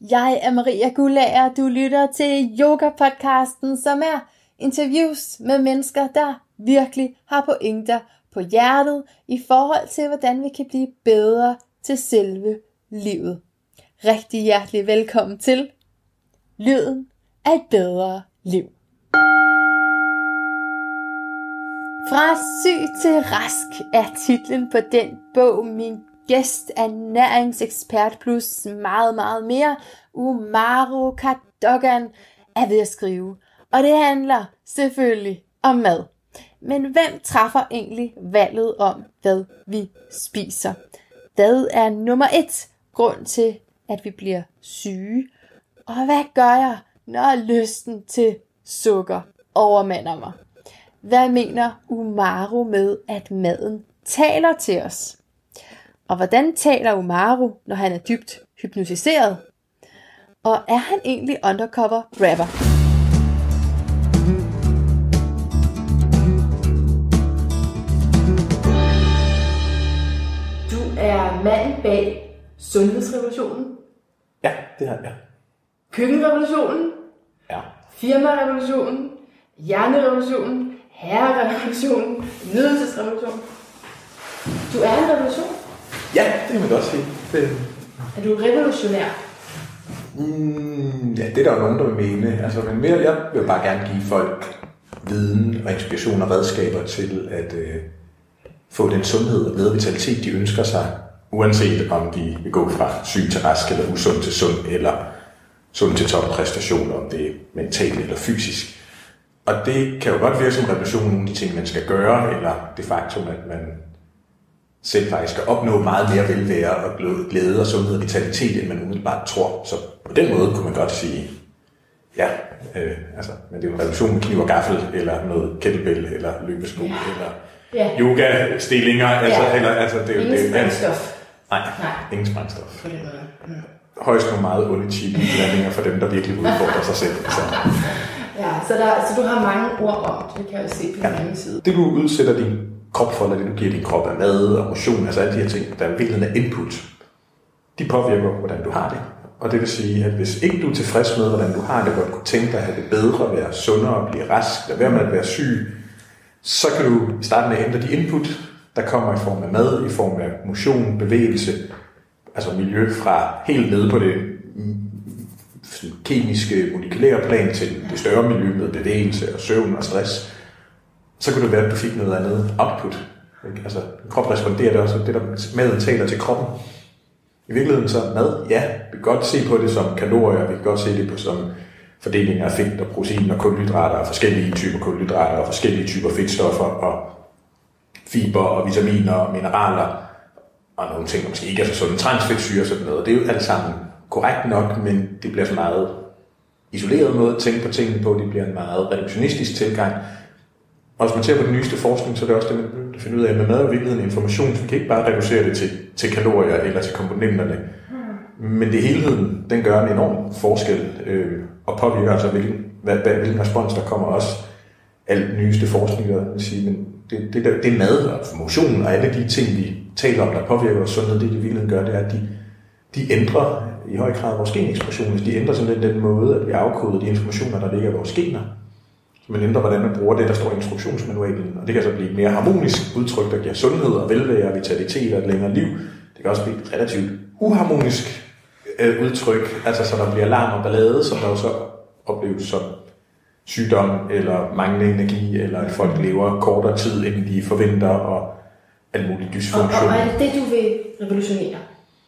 Jeg er Maria Gullager, du lytter til Yoga-podcasten, som er interviews med mennesker, der virkelig har pointer på hjertet i forhold til, hvordan vi kan blive bedre til selve livet. Rigtig hjertelig velkommen til Lyden af et bedre liv. Fra syg til rask er titlen på den bog, min gæst ernæringsekspert plus meget, meget mere, Umaru Kadogan, er ved at skrive. Og det handler selvfølgelig om mad. Men hvem træffer egentlig valget om, hvad vi spiser? Hvad er nummer et grund til, at vi bliver syge? Og hvad gør jeg, når lysten til sukker overmander mig? Hvad mener Umaru med, at maden taler til os? Og hvordan taler Umaru, når han er dybt hypnotiseret? Og er han egentlig undercover rapper? Du er mand bag sundhedsrevolutionen, Ja, det har jeg. køkkenrevolutionen, Ja. firmarevolutionen, hjernerevolutionen, herrerevolutionen, nydelsesrevolutionen. Du er en revolution. Ja, det kan man godt sige. Det, Er du revolutionær? mm, ja, det er der jo nogen, der vil mene. Altså, men mere, jeg vil bare gerne give folk viden og inspiration og redskaber til at øh, få den sundhed og bedre vitalitet, de ønsker sig, uanset om de vil gå fra syg til rask, eller usund til sund, eller sund til toppræstation, om det er mentalt eller fysisk. Og det kan jo godt virke som revolution, nogle af de ting, man skal gøre, eller det faktum, at man selv faktisk skal opnå meget mere velvære og glæ- glæde og sundhed og vitalitet, end man umiddelbart tror. Så på den måde kunne man godt sige, ja, øh, altså, men det er jo en revolution med kniv og gaffel, eller noget kettlebell, eller løbesko, ja. eller Ja. yoga-stillinger, altså, Ja. eller, altså, det er jo Ingen det, er- sprængstof Nej, Nej. ingen sprængstof. på den måde. Mm. Højst nogle meget onde chili blandinger for dem, der virkelig udfordrer sig selv. Så. Ja, så, der, så du har mange ord om det, kan jeg jo se på Ja. hjemmeside. Det du udsætter din krop for, det du giver din krop af mad og motion, altså alle de her ting, der er virkelig af input, de påvirker, hvordan du har det. Og det vil sige, at hvis ikke du er tilfreds med, hvordan du har det, godt kunne tænke dig at have det bedre, være sundere, blive rask, lade være med at være syg, så kan du starte med at ændre de input, der kommer i form af mad, i form af motion, bevægelse, altså miljø fra helt nede på det kemiske, molekylære plan til det større miljø med bevægelse og søvn og stress så kunne det være, at du fik noget andet output. Ikke? Altså, kroppen responderer det også, det der maden taler til kroppen. I virkeligheden så mad, ja, vi kan godt se på det som kalorier, vi kan godt se det på som fordeling af fedt og protein og kulhydrater og forskellige typer kulhydrater og forskellige typer fedtstoffer og fiber og vitaminer og mineraler og nogle ting, der måske ikke er så sunde, transfedtsyre og sådan noget. Det er jo alt sammen korrekt nok, men det bliver så meget isoleret måde at tænke på tingene på. Det bliver en meget reduktionistisk tilgang. Og hvis man ser på den nyeste forskning, så er det også det, man begynder at finde ud af, at mad er i virkeligheden information, så vi kan ikke bare reducere det til, til kalorier eller til komponenterne. Men det helheden, den gør en enorm forskel, øh, og påvirker altså, hvilken, hvad, hvad, hvilken respons der kommer også. Alt den nyeste forskning, der vil sige, men det, det, der, det mad og motion og alle de ting, vi taler om, der påvirker vores sundhed, det de i virkeligheden gør, det er, at de, de ændrer i høj grad vores genekspression. Hvis de ændrer simpelthen den måde, at vi afkoder de informationer, der ligger i vores gener. Så man ændrer, hvordan man bruger det, der står i instruktionsmanualen. Og det kan så blive mere harmonisk udtryk, der giver sundhed og velvære og vitalitet og et længere liv. Det kan også blive et relativt uharmonisk øh, udtryk, altså så der bliver larm og ballade, som der jo så opleves som sygdom eller manglende energi, eller at folk lever kortere tid, end de forventer, og alt muligt Og, dysfunktion. og er det det, du vil revolutionere?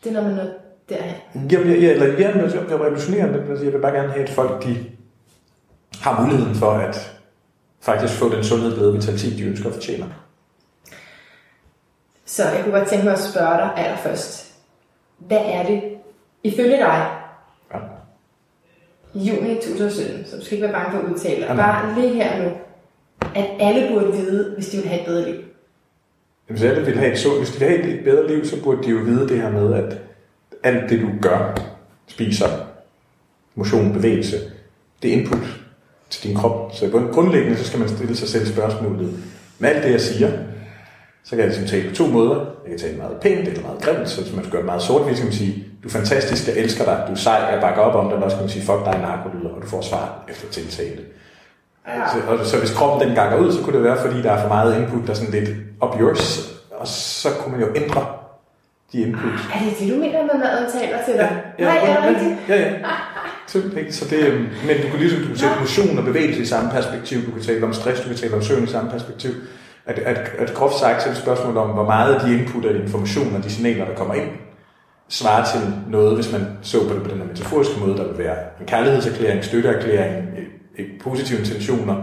Det er når man når derhen. Jeg vil, jeg, eller, jeg, jeg vil revolutionere det, men jeg vil bare gerne have, at folk de har muligheden for at faktisk få den sundhed, glæde og vitalitet, de ønsker og fortjener. Så jeg kunne godt tænke mig at spørge dig allerførst. Hvad er det, ifølge dig, Ja. juni 2017, så du skal ikke være bange for at udtale, Ja, bare lige her nu, at alle burde vide, hvis de vil have et bedre liv? Hvis alle vil have et, så, hvis de vil have et bedre liv, så burde de jo vide det her med, at alt det, du gør, spiser, motion, bevægelse, det er input til din krop. Så grund- grundlæggende, så skal man stille sig selv spørgsmålet, med alt det, jeg siger, så kan jeg ligesom tale på to måder. Jeg kan tale meget pænt eller meget grimt, så hvis man skal gøre det meget sort, så kan man sige, du er fantastisk, jeg elsker dig, du er sej, jeg bakker op om det, og så kan man sige, fuck dig, narkolyder, og du får svar efter tiltale. Ja. Så, og, så hvis kroppen den ganger ud, så kunne det være, fordi der er for meget input, der er sådan lidt up yours, og så kunne man jo ændre de input. Er det det, du mener med maden taler til dig? Ja, Nej, ja, er det rigtigt? Ja, ja. Simpelthen ikke? så det, øhm, men du kan ligesom du kan sætte motion og bevægelse i samme perspektiv, du kan tale om stress, du kan tale om søvn i samme perspektiv. At, at, at groft sagt, så er det et spørgsmål om, hvor meget af de input og de informationer og de signaler, der kommer ind, svarer til noget, hvis man så på det på den her metaforiske måde, der vil være en kærlighedserklæring, støtteerklæring, øh, øh, positive intentioner,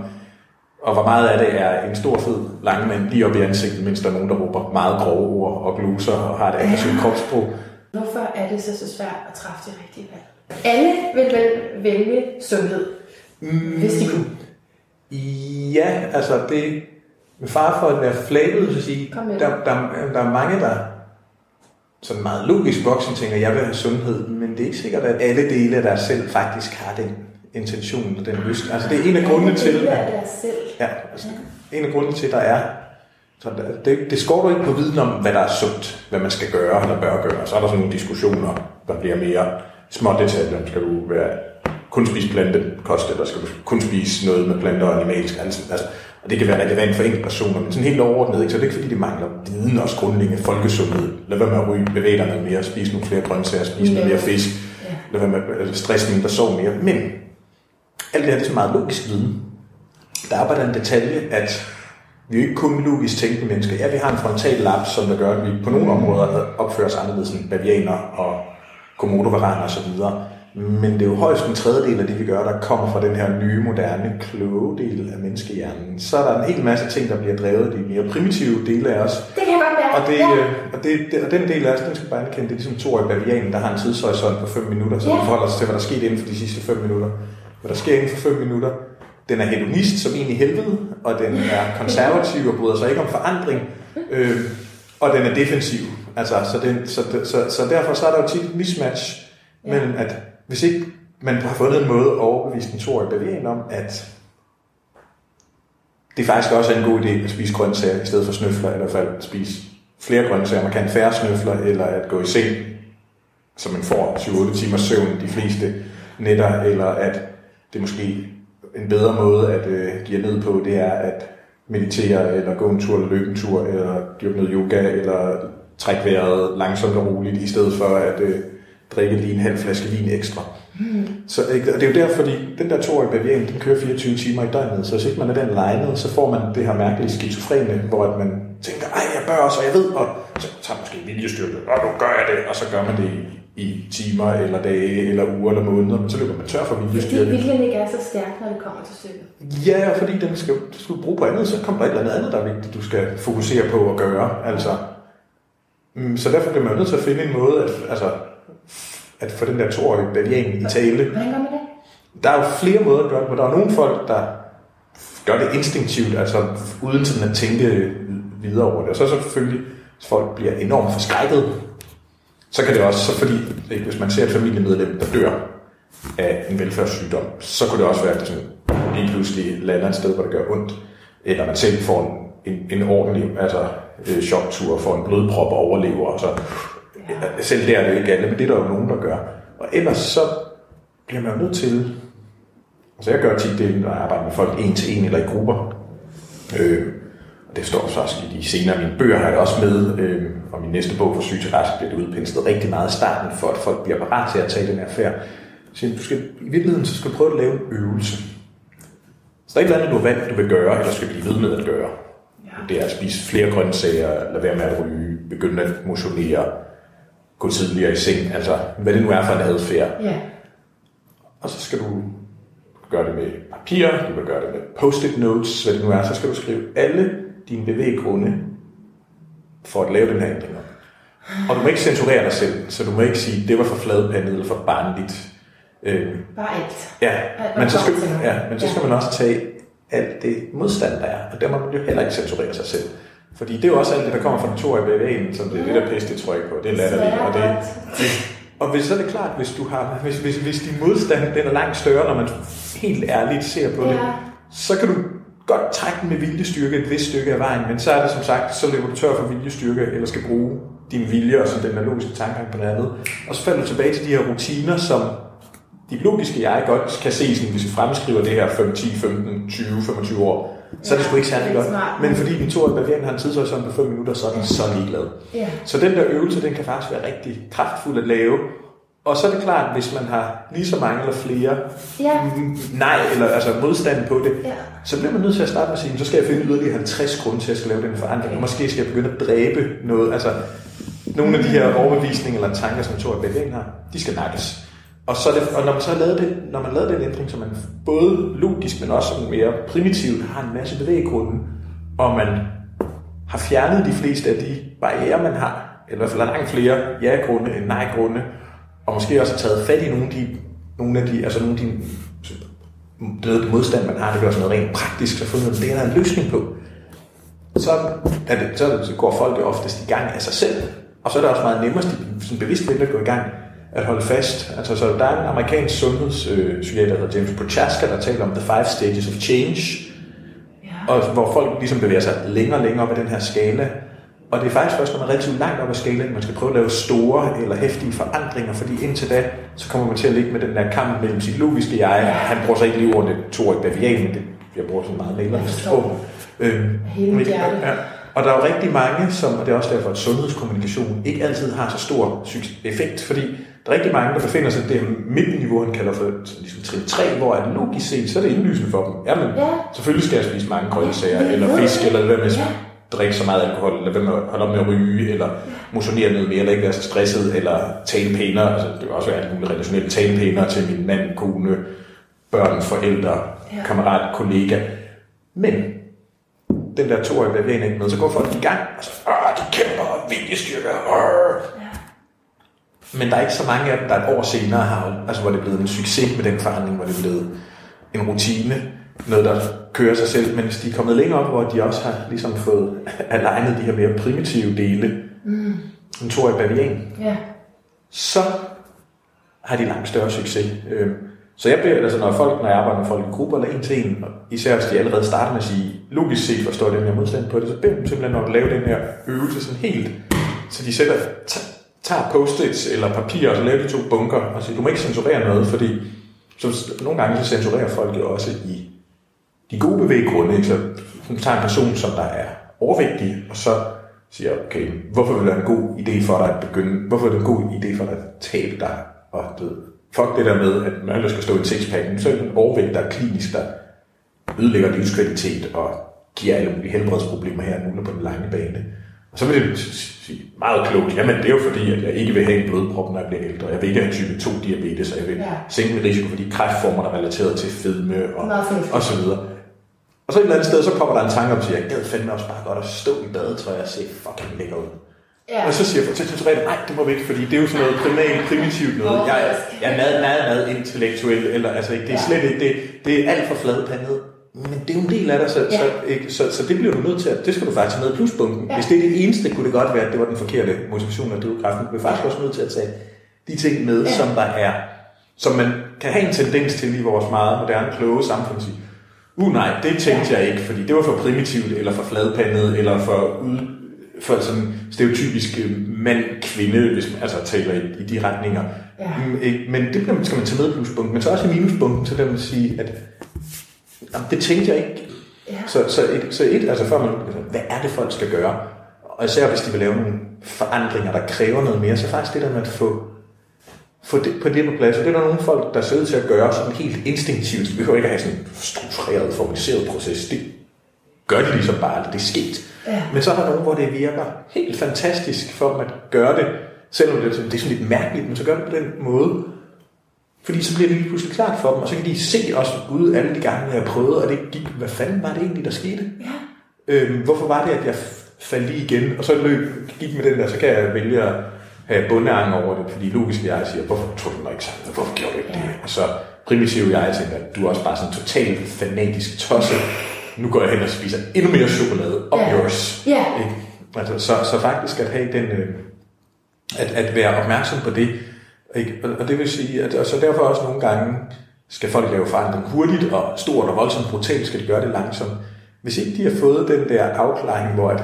og hvor meget af det er en stor fed langmand lige op i ansigtet, mens der er nogen, der råber meget grove ord og gluser og har et aggressivt kropsprog. Hvorfor er det så, så svært at træffe det rigtige valg? Alle vil vel vælge sundhed, mm, hvis de kunne. Ja, altså det med far for at være flabet, så sige, der, der, der er mange, der sådan meget logisk voksen tænker, jeg vil have sundhed, men det er ikke sikkert, at alle dele af dig selv faktisk har den intention og den lyst. Altså det er en af grundene til, at, ja, altså, en af grundene til, at der er så det, det skår du ikke på viden om, hvad der er sundt, hvad man skal gøre eller bør gøre. Så er der sådan nogle diskussioner, der bliver mere små detaljer. Skal du være kun spise plantekost, eller skal du kun spise noget med planter og animalsk? Altså, altså, og det kan være relevant for enkelte personer, men sådan helt overordnet, ikke? så det er ikke fordi, det mangler viden også grundlæggende folkesundhed. Lad være med at ryge, bevæge dig noget mere, spise nogle flere grøntsager, spise noget mere fisk, lad være med at stresse mindre, sove mere. Men alt det her det er så meget logisk viden. Der er bare den detalje, at vi er ikke kun logisk tænkende mennesker. Ja, vi har en frontal lab, som der gør, at vi på nogle områder opfører os anderledes end bavianer og komodovaraner osv. Men det er jo højst en tredjedel af det, vi gør, der kommer fra den her nye, moderne, kloge del af menneskehjernen. Så er der en hel masse ting, der bliver drevet de mere primitive dele af os. Det kan godt være. Og, det, ja. og, det, det, og den del af os, den skal bare anerkende, det er ligesom to i bavianen, der har en tidshorisont på 5 minutter, så ja. vi forholder os til, hvad der skete inden for de sidste 5 minutter. Hvad der sker inden for 5 minutter, den er hedonist som en i helvede, og den er konservativ og bryder sig ikke om forandring, øh, og den er defensiv. Altså, så, den, så, så, så derfor så er der jo tit et mismatch ja. mellem, at hvis ikke man har fundet en måde at overbevise den i bevægning om, at det faktisk også er en god idé at spise grøntsager i stedet for snøfler, eller i hvert fald spise flere grøntsager, man kan færre snøfler, eller at gå i seng, så man får 7-8 timers søvn de fleste nætter, eller at det måske en bedre måde at øh, give ned på, det er at meditere, eller gå en tur, eller løbe en tur, eller dyrke noget yoga, eller trække vejret langsomt og roligt, i stedet for at øh, drikke lige en halv flaske vin ekstra. Mm. Så, ikke, og det er jo derfor, fordi den der toårige bevægning, den kører 24 timer i døgnet, så hvis ikke man er den legnet, så får man det her mærkelige skizofrene, hvor at man tænker, ej, jeg bør også, og jeg ved, og så tager man måske viljestyrke, og nu gør jeg det, og så gør man det i i timer, eller dage, eller uger, eller måneder, men så løber man tør for viljestyrke. Fordi viljen ikke er så stærk, når det kommer til stykket. Ja, fordi den skal, du skal bruge på andet, så kommer der et eller andet, der er vigtigt, du skal fokusere på at gøre. Altså, så derfor bliver man nødt til at finde en måde, at, altså, at få den der toårige bavian i tale. Hvordan gør man det? Der er jo flere måder at gøre det på. Der er nogle folk, der gør det instinktivt, altså uden sådan at tænke videre over det. Og så selvfølgelig, hvis folk bliver enormt forskrækket så kan det også, så fordi, ikke, hvis man ser et familiemedlem, der dør af en velfærdssygdom, så kunne det også være, at det sådan, lige pludselig lander et sted, hvor det gør ondt. Eller man selv får en, en, en ordentlig altså, øh, choktur, for en blodprop og overlever. Og så, altså, ja. Selv der er det ikke alle, men det er der jo nogen, der gør. Og ellers så bliver man nødt til, altså jeg gør tit det, når jeg arbejder med folk en til en eller i grupper. Øh, det står faktisk i de senere mine bøger, har jeg også med, øh, og min næste bog for syg til rask bliver det udpenslet rigtig meget i starten, for at folk bliver parat til at tage den her færd. Så du skal, i virkeligheden så skal du prøve at lave en øvelse. Så der er et eller andet, du har valgt, du vil gøre, eller skal blive ved med at gøre. Ja. Det er at spise flere grøntsager, lade være med at ryge, begynde at motionere, gå tidligere i seng, altså hvad det nu er for en adfærd. Ja. Og så skal du gøre det med papir, du vil gøre det med post-it notes, hvad det nu er, så skal du skrive alle dine bevæggrunde for at lave den her ændring. Og du må ikke censurere dig selv, så du må ikke sige, det var for fladpandet eller for barnligt. Øh, Bare alt. Ja, men så skal, ja, men så skal man også tage alt det modstand, der er. Og der må man jo heller ikke censurere sig selv. Fordi det er jo også alt det, der kommer fra den toårige bevægen, som det er det der pisse, det tror jeg på. Det er latterligt. Og, det, og hvis, så er det klart, hvis, du har, hvis, hvis, hvis din modstand den er langt større, når man helt ærligt ser på det, så kan du godt trække den med viljestyrke et vist stykke af vejen, men så er det som sagt, så løber du tør for viljestyrke, eller skal bruge din vilje og sådan den logiske tankegang på noget andet. Og så falder du tilbage til de her rutiner, som dit logiske jeg godt kan se, sådan, hvis vi fremskriver det her 5, 10, 15, 20, 25 år, så er det sgu ikke særlig godt. Men fordi den to Bavarian har en tidshorisont på 5 minutter, så er den så ligeglad. Ja. Så den der øvelse, den kan faktisk være rigtig kraftfuld at lave. Og så er det klart, hvis man har lige så mange eller flere Ja. nej, eller altså modstand på det, Ja. så bliver man nødt til at starte med at sige, så skal jeg finde yderligere 50 grunde til, at jeg skal lave den forandring. Og måske skal jeg begynde at dræbe noget. Altså, nogle af de her overbevisninger eller tanker, som Thor Bavarian har, de skal nakkes. Og, så det, og når man så har lavet det, når man lavede den ændring, så man både logisk, men også sådan mere primitivt har en masse bevæggrunde, og man har fjernet de fleste af de barriere, man har, eller i hvert fald langt flere ja-grunde end nej-grunde, og måske også har taget fat i nogle af de, nogle af de, altså nogle af de det modstand, man har, det gør sådan noget rent praktisk, så fundet, det er der en løsning på. Så, er det, så, går folk jo oftest i gang af sig selv, og så er det også meget nemmest, de sådan bevidst vil at gå i gang, at holde fast. Altså, så der er en amerikansk sundhedspsykiater, der hedder James Prochaska, der taler om the five stages of change, Ja. og hvor folk ligesom bevæger sig længere og længere op ad den her skala. Og det er faktisk først, når man er relativt langt op ad skalaen, man skal prøve at lave store eller hæftige forandringer, fordi indtil da, så kommer man til at ligge med den der kamp mellem sit logiske jeg. Han bruger så ikke lige ordet Torik Bavian, men det, jeg bruger sådan meget malerligt sprog. Øhm, hjerte. ja. Og der er jo rigtig mange, som, og det er også derfor, at sundhedskommunikation ikke altid har så stor effekt, fordi der er rigtig mange, der befinder sig i det her midtenniveau, han kalder for ligesom trin 3, hvor er det logisk set, så er det indlysende for dem. Jamen, Ja. selvfølgelig skal jeg spise mange grøntsager, Ja, eller fisk, eller være med at Ja. drikke så meget alkohol, eller være med at holde op med at ryge, eller motionere noget mere, eller ikke være så stresset, eller tale pænere. Altså, det kan også være alt muligt relationelt. Tale pænere til min mand, kone, børn, forældre, Ja. kammerat, kollega. Men den der toårige bevægning ikke med, så går folk i gang, og så, de kæmper, viljestyrke, Åh. Men der er ikke så mange af dem, der et år senere har, altså hvor det er blevet en succes med den forandring, hvor det er blevet en rutine, noget der kører sig selv, mens de er kommet længere op, hvor de også har ligesom fået alignet de her mere primitive dele, mm. en toårig bavian, Ja. så har de langt større succes. Øhm, Så jeg bliver, altså når folk, når jeg arbejder med folk i grupper eller en til en, især hvis de allerede starter med at sige, logisk set forstår den her modstand på det, så beder dem simpelthen om at lave den her øvelse sådan helt, så de sætter, tager post-its eller papir, og så laver de to bunker, og siger, du må ikke censurere noget, fordi så nogle gange så censurerer folk jo også i de gode bevæggrunde, ikke? så hun tager en person, som der er overvægtig, og så siger, okay, hvorfor vil det være en god idé for dig at begynde, hvorfor er det en god idé for dig at tabe dig, og du ved, fuck det der med, at man skal stå i en sixpack, så er det en overvægt, der er klinisk, der ødelægger livskvalitet og giver alle mulige helbredsproblemer her nu på den lange bane. Og så vil det sige meget klogt, jamen det er jo fordi, at jeg ikke vil have en blodprop, når jeg bliver ældre. Jeg vil ikke have type 2 diabetes, og jeg vil Ja. sænke min risiko for de kræftformer, der er relateret til fedme og, og så videre. Og så et eller andet sted, så popper der en tanke om, at jeg gad fandme også bare godt at stå i badetøj og se fucking lækker ud. Ja. Og så siger jeg til censureret, nej, det må vi ikke, fordi det er jo sådan noget primalt, primitivt noget. Jeg, jeg er meget, meget, meget intellektuel, eller altså, det er slet ikke, det, det er alt for fladpandet. Men det er jo en del af dig, så, Ja. så, ikke, så, så, det bliver du nødt til at, det skal du faktisk med plusbunken. Ja. Hvis det er det eneste, kunne det godt være, at det var den forkerte motivation af drivkraften. Du er faktisk også nødt til at tage de ting med, Ja. som der er, som man kan have en tendens til i vores meget moderne, kloge samfund. sige, Uh nej, det tænkte jeg ikke, fordi det var for primitivt, eller for fladpandet, eller for, ud, for sådan stereotypisk øh, mand-kvinde, hvis man altså taler i, i de retninger. Ja. Mm? Men det bliver- skal man tage med plusbunken, men så også i minuspunkten, så vil man sige, at jamen, det tænkte jeg ikke. Ja. Så, så, et, så et, altså før man, altså, hvad er det folk skal gøre? Og især hvis de vil lave nogle forandringer, der kræver noget mere, så faktisk det der med at få, få det, på det på plads. Og det er der nogle folk, der ud til at gøre sådan helt instinktivt. Vi behøver ikke at have sådan en struktureret, formaliseret proces. Det gør de ligesom bare, det er sket. Ja. Men så er der nogen, hvor det virker helt fantastisk for dem at gøre det, selvom det, er sådan- det er sådan lidt mærkeligt, men så gør det på den måde. Fordi så bliver det lige pludselig klart for dem, og så kan de se også ud alle de gange, jeg har prøvet, og det gik, hvad fanden var det egentlig, der skete? Ja. Øhm, hvorfor var det, at jeg faldt lige igen? Og så løb, gik med den der, så kan jeg vælge at have bundeang over det, fordi logisk jeg siger, hvorfor tog du mig ikke sammen? Hvorfor gjorde du ikke det? Og så primitiv jeg tænker, at du er også bare sådan totalt fanatisk tosse. Nu går jeg hen og spiser endnu mere chokolade. Up Ja. yours. Ja. Ikke? Altså, så, så faktisk at have den, øh, at, at være opmærksom på det, ikke? Og, det vil sige, at og så derfor også nogle gange skal folk lave forandring hurtigt og stort og voldsomt brutalt, skal de gøre det langsomt. hvis ikke de har fået den der afklaring, hvor at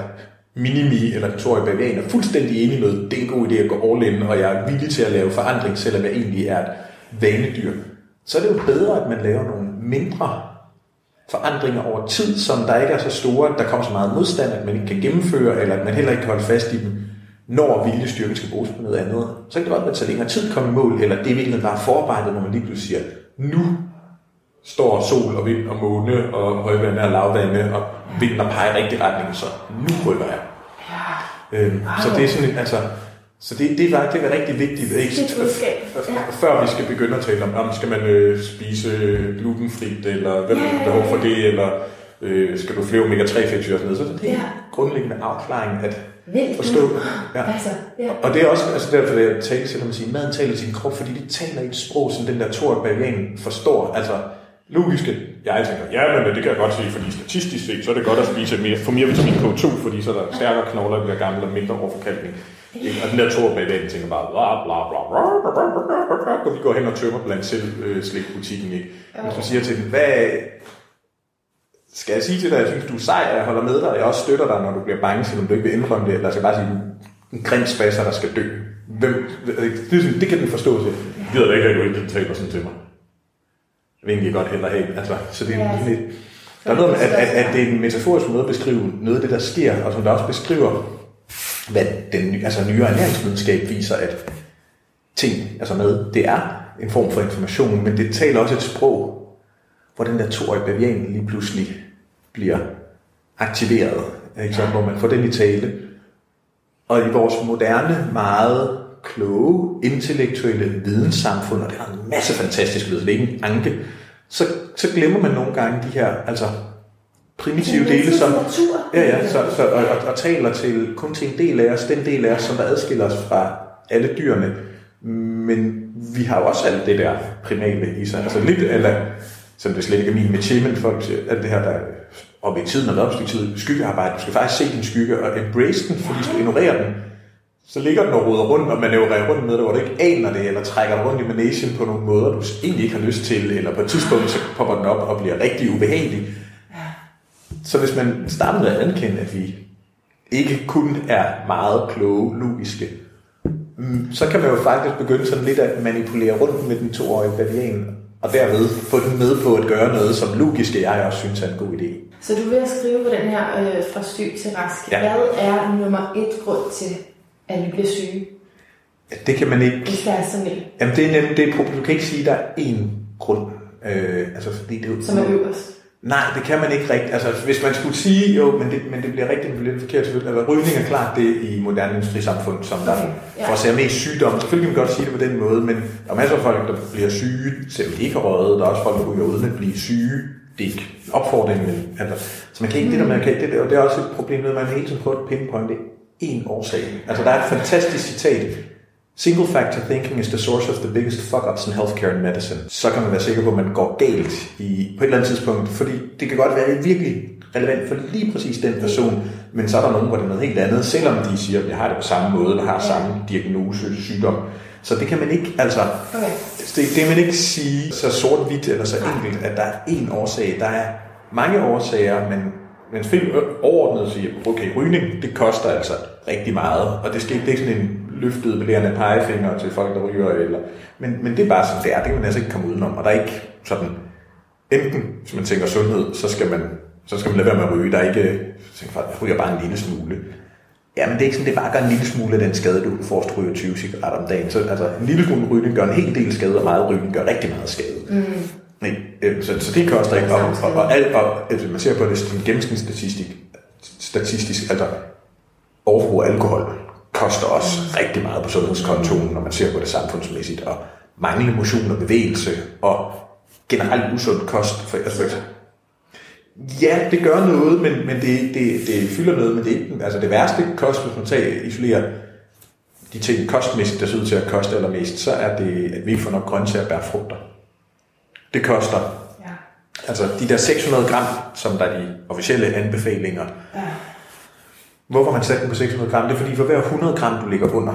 Minimi eller Tori Bavian er fuldstændig enig med, det er en god idé at gå all in, og jeg er villig til at lave forandring, selvom jeg egentlig er et vanedyr, så er det jo bedre, at man laver nogle mindre forandringer over tid, som der ikke er så store, at der kommer så meget modstand, at man ikke kan gennemføre, eller at man heller ikke kan holde fast i dem, når viljestyrken skal bruges på noget andet. Så kan det godt være, at det længere tid komme i mål, eller det er virkelig bare forarbejdet, når man lige pludselig siger, nu står sol og vind og måne og højvande og lavvande, og vinden og peger i rigtig retning, så nu rykker jeg. Ja. Øhm, wow. Så det er sådan, altså, så det, det, var, det var rigtig vigtigt. Ikke? Ja. Før vi skal begynde at tale om, om skal man øh, spise glutenfrit, eller hvad ja, behov for det, eller øh, skal du flere omega-3 fedtsyre og sådan noget. Så det er ja. grundlæggende afklaring at Vildt. forstå. Ja. Altså, ja. Og det er også altså derfor, at jeg taler til at sige, maden taler din krop, fordi det taler i et sprog, som den der Tor Bavian forstår. Altså, logiske, jeg tænker, ja, men det kan jeg godt se, fordi statistisk set, så er det godt at spise mere, få mere vitamin K2, fordi så er der stærkere knogler, bliver gamle og mindre overforkalkning. Og den der Tor Bavian tænker bare, bla bla bla bla, og vi går hen og tømmer blandt selv øh, slikbutikken. Ikke? Hvis man siger til den, hvad, skal jeg sige til dig, at jeg synes, du er sej, og jeg holder med dig, og jeg også støtter dig, når du bliver bange, selvom du ikke vil indrømme det, eller skal jeg bare sige, en grim spasser, der skal dø. Hvem, det, det kan den forstå til. Jeg gider da ikke, at du ikke taler sådan til mig. Jeg vil egentlig godt hellere have. Altså, så det er ja. lidt, der er noget at, at, at det er en metaforisk måde at beskrive noget af det, der sker, og som der også beskriver, hvad den altså, nye ernæringsvidenskab viser, at ting, altså med, det er en form for information, men det taler også et sprog, hvor den der toårige bavian lige pludselig bliver aktiveret, ikke så, hvor man får den i tale. Og i vores moderne, meget kloge, intellektuelle videnssamfund, og det har en masse fantastisk viden, det er ikke en anke, så, så glemmer man nogle gange de her altså, primitive dele, som, ja, ja, så, så, og, og, og, taler til, kun til en del af os, den del af os, som der adskiller os fra alle dyrene. Men vi har jo også alt det der primale i sig. Altså lidt, eller som det slet ikke er min metier, men folk siger, at det her, der op i tiden og op tid, skyggearbejde, du skal faktisk se din skygge og embrace den, fordi du skal ignorere den. Så ligger den og roder rundt og manøvrerer rundt med det, hvor du ikke aner det, eller trækker rundt i managen på nogle måder, du egentlig ikke har lyst til, eller på et tidspunkt så popper den op og bliver rigtig ubehagelig. Så hvis man starter med at anerkende, at vi ikke kun er meget kloge, logiske, mm, så kan man jo faktisk begynde sådan lidt at manipulere rundt med den toårige bavian, og derved få den med på at gøre noget, som logiske jeg også synes er en god idé. Så du vil skrive på den her øh, fra syg til rask. Ja. Hvad er nummer et grund til, at vi bliver syge? Ja, det kan man ikke... Hvis der er sådan en. Jamen det er nemlig det problem. Du kan ikke sige, at der er én grund. Øh, altså, fordi det er jo, som er øverst. Nej, det kan man ikke rigtigt. Altså, hvis man skulle sige, jo, men det, men det bliver rigtig lidt forkert selvfølgelig. Altså, rygning er klart det i moderne industrisamfund, som der okay, ja. forårsager mest sygdom. Selvfølgelig kan man godt sige det på den måde, men der er masser af folk, der bliver syge, selvom de ikke har røget. Der er også folk, der ryger uden at blive syge. Det er ikke opfordringen, men altså, så man kan ikke mm. det, der man kan, det, og det er også et problem, at man hele tiden prøver at pinpointe en årsag. Altså, der er et fantastisk citat Single factor thinking is the source of the biggest fuck-ups in healthcare and medicine. Så kan man være sikker på, at man går galt i, på et eller andet tidspunkt, fordi det kan godt være virkelig relevant for lige præcis den person, men så er der nogen, hvor det er noget helt andet, selvom de siger, at jeg har det på samme måde, der har samme diagnose, sygdom. Så det kan man ikke, altså, okay. det, det kan man ikke sige så sort-hvidt eller så enkelt, at der er én årsag. Der er mange årsager, men men film overordnet siger, okay, rygning, det koster altså rigtig meget, og det, skal, det er ikke sådan en løftede belærende pegefinger til folk, der ryger. Eller, men, men det er bare sådan, det er. Det kan man altså ikke komme udenom. Og der er ikke sådan, enten, hvis man tænker sundhed, så skal man, så skal man lade være med at ryge. Der er ikke, tænker, jeg ryger bare en lille smule. Ja, men det er ikke sådan, det bare gør en lille smule af den skade, du får, at ryger 20 cigaretter om dagen. Så altså, en lille smule rygning gør en hel del skade, og meget rygning gør rigtig meget skade. Mm. Nej, øh, så, så det koster ikke. Og, og, og, alt, og, altså, man ser på det som gennemsnitsstatistik, statistisk, altså overforbrug af alkohol koster også rigtig meget på sundhedskontoen, når man ser på det samfundsmæssigt, og manglende motion og bevægelse, og generelt usund kost. For, altså, ja, det gør noget, men, men det, det, det fylder noget, men det er ikke, altså det værste kost, hvis man tager, isolerer de ting kostmæssigt, der ser ud til at koste allermest, så er det, at vi ikke får nok grøntsager og bær frugter. Det koster. Ja. Altså de der 600 gram, som der er de officielle anbefalinger, ja Hvorfor man sat den på 600 gram? Det er fordi, for hver 100 gram, du ligger under,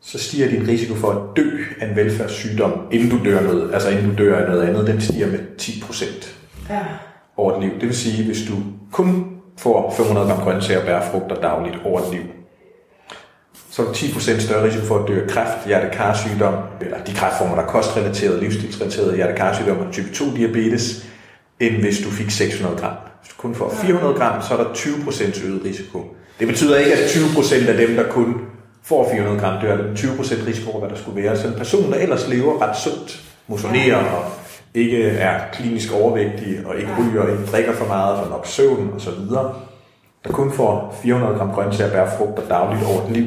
så stiger din risiko for at dø af en velfærdssygdom, inden du dør noget, altså inden du dør af noget andet, den stiger med 10 procent. Ja. over et liv. Det vil sige, hvis du kun får 500 gram grøntsager og bærfrugter dagligt over et liv, så er der 10% større risiko for at dø af kræft, hjertekarsygdom, eller de kræftformer, der er kostrelateret, livsstilsrelateret, hjertekarsygdom og type 2 diabetes, end hvis du fik 600 gram. Hvis du kun får 400 gram, så er der 20% øget risiko. Det betyder ikke, at 20% af dem, der kun får 400 gram, dør. Det er 20% risiko for, hvad der skulle være. Så en person, der ellers lever ret sundt, motionerer og ikke er klinisk overvægtig og ikke ryger og ikke drikker for meget, for nok søvn og så videre, der kun får 400 gram grøntsager, bær, frugter dagligt over et liv,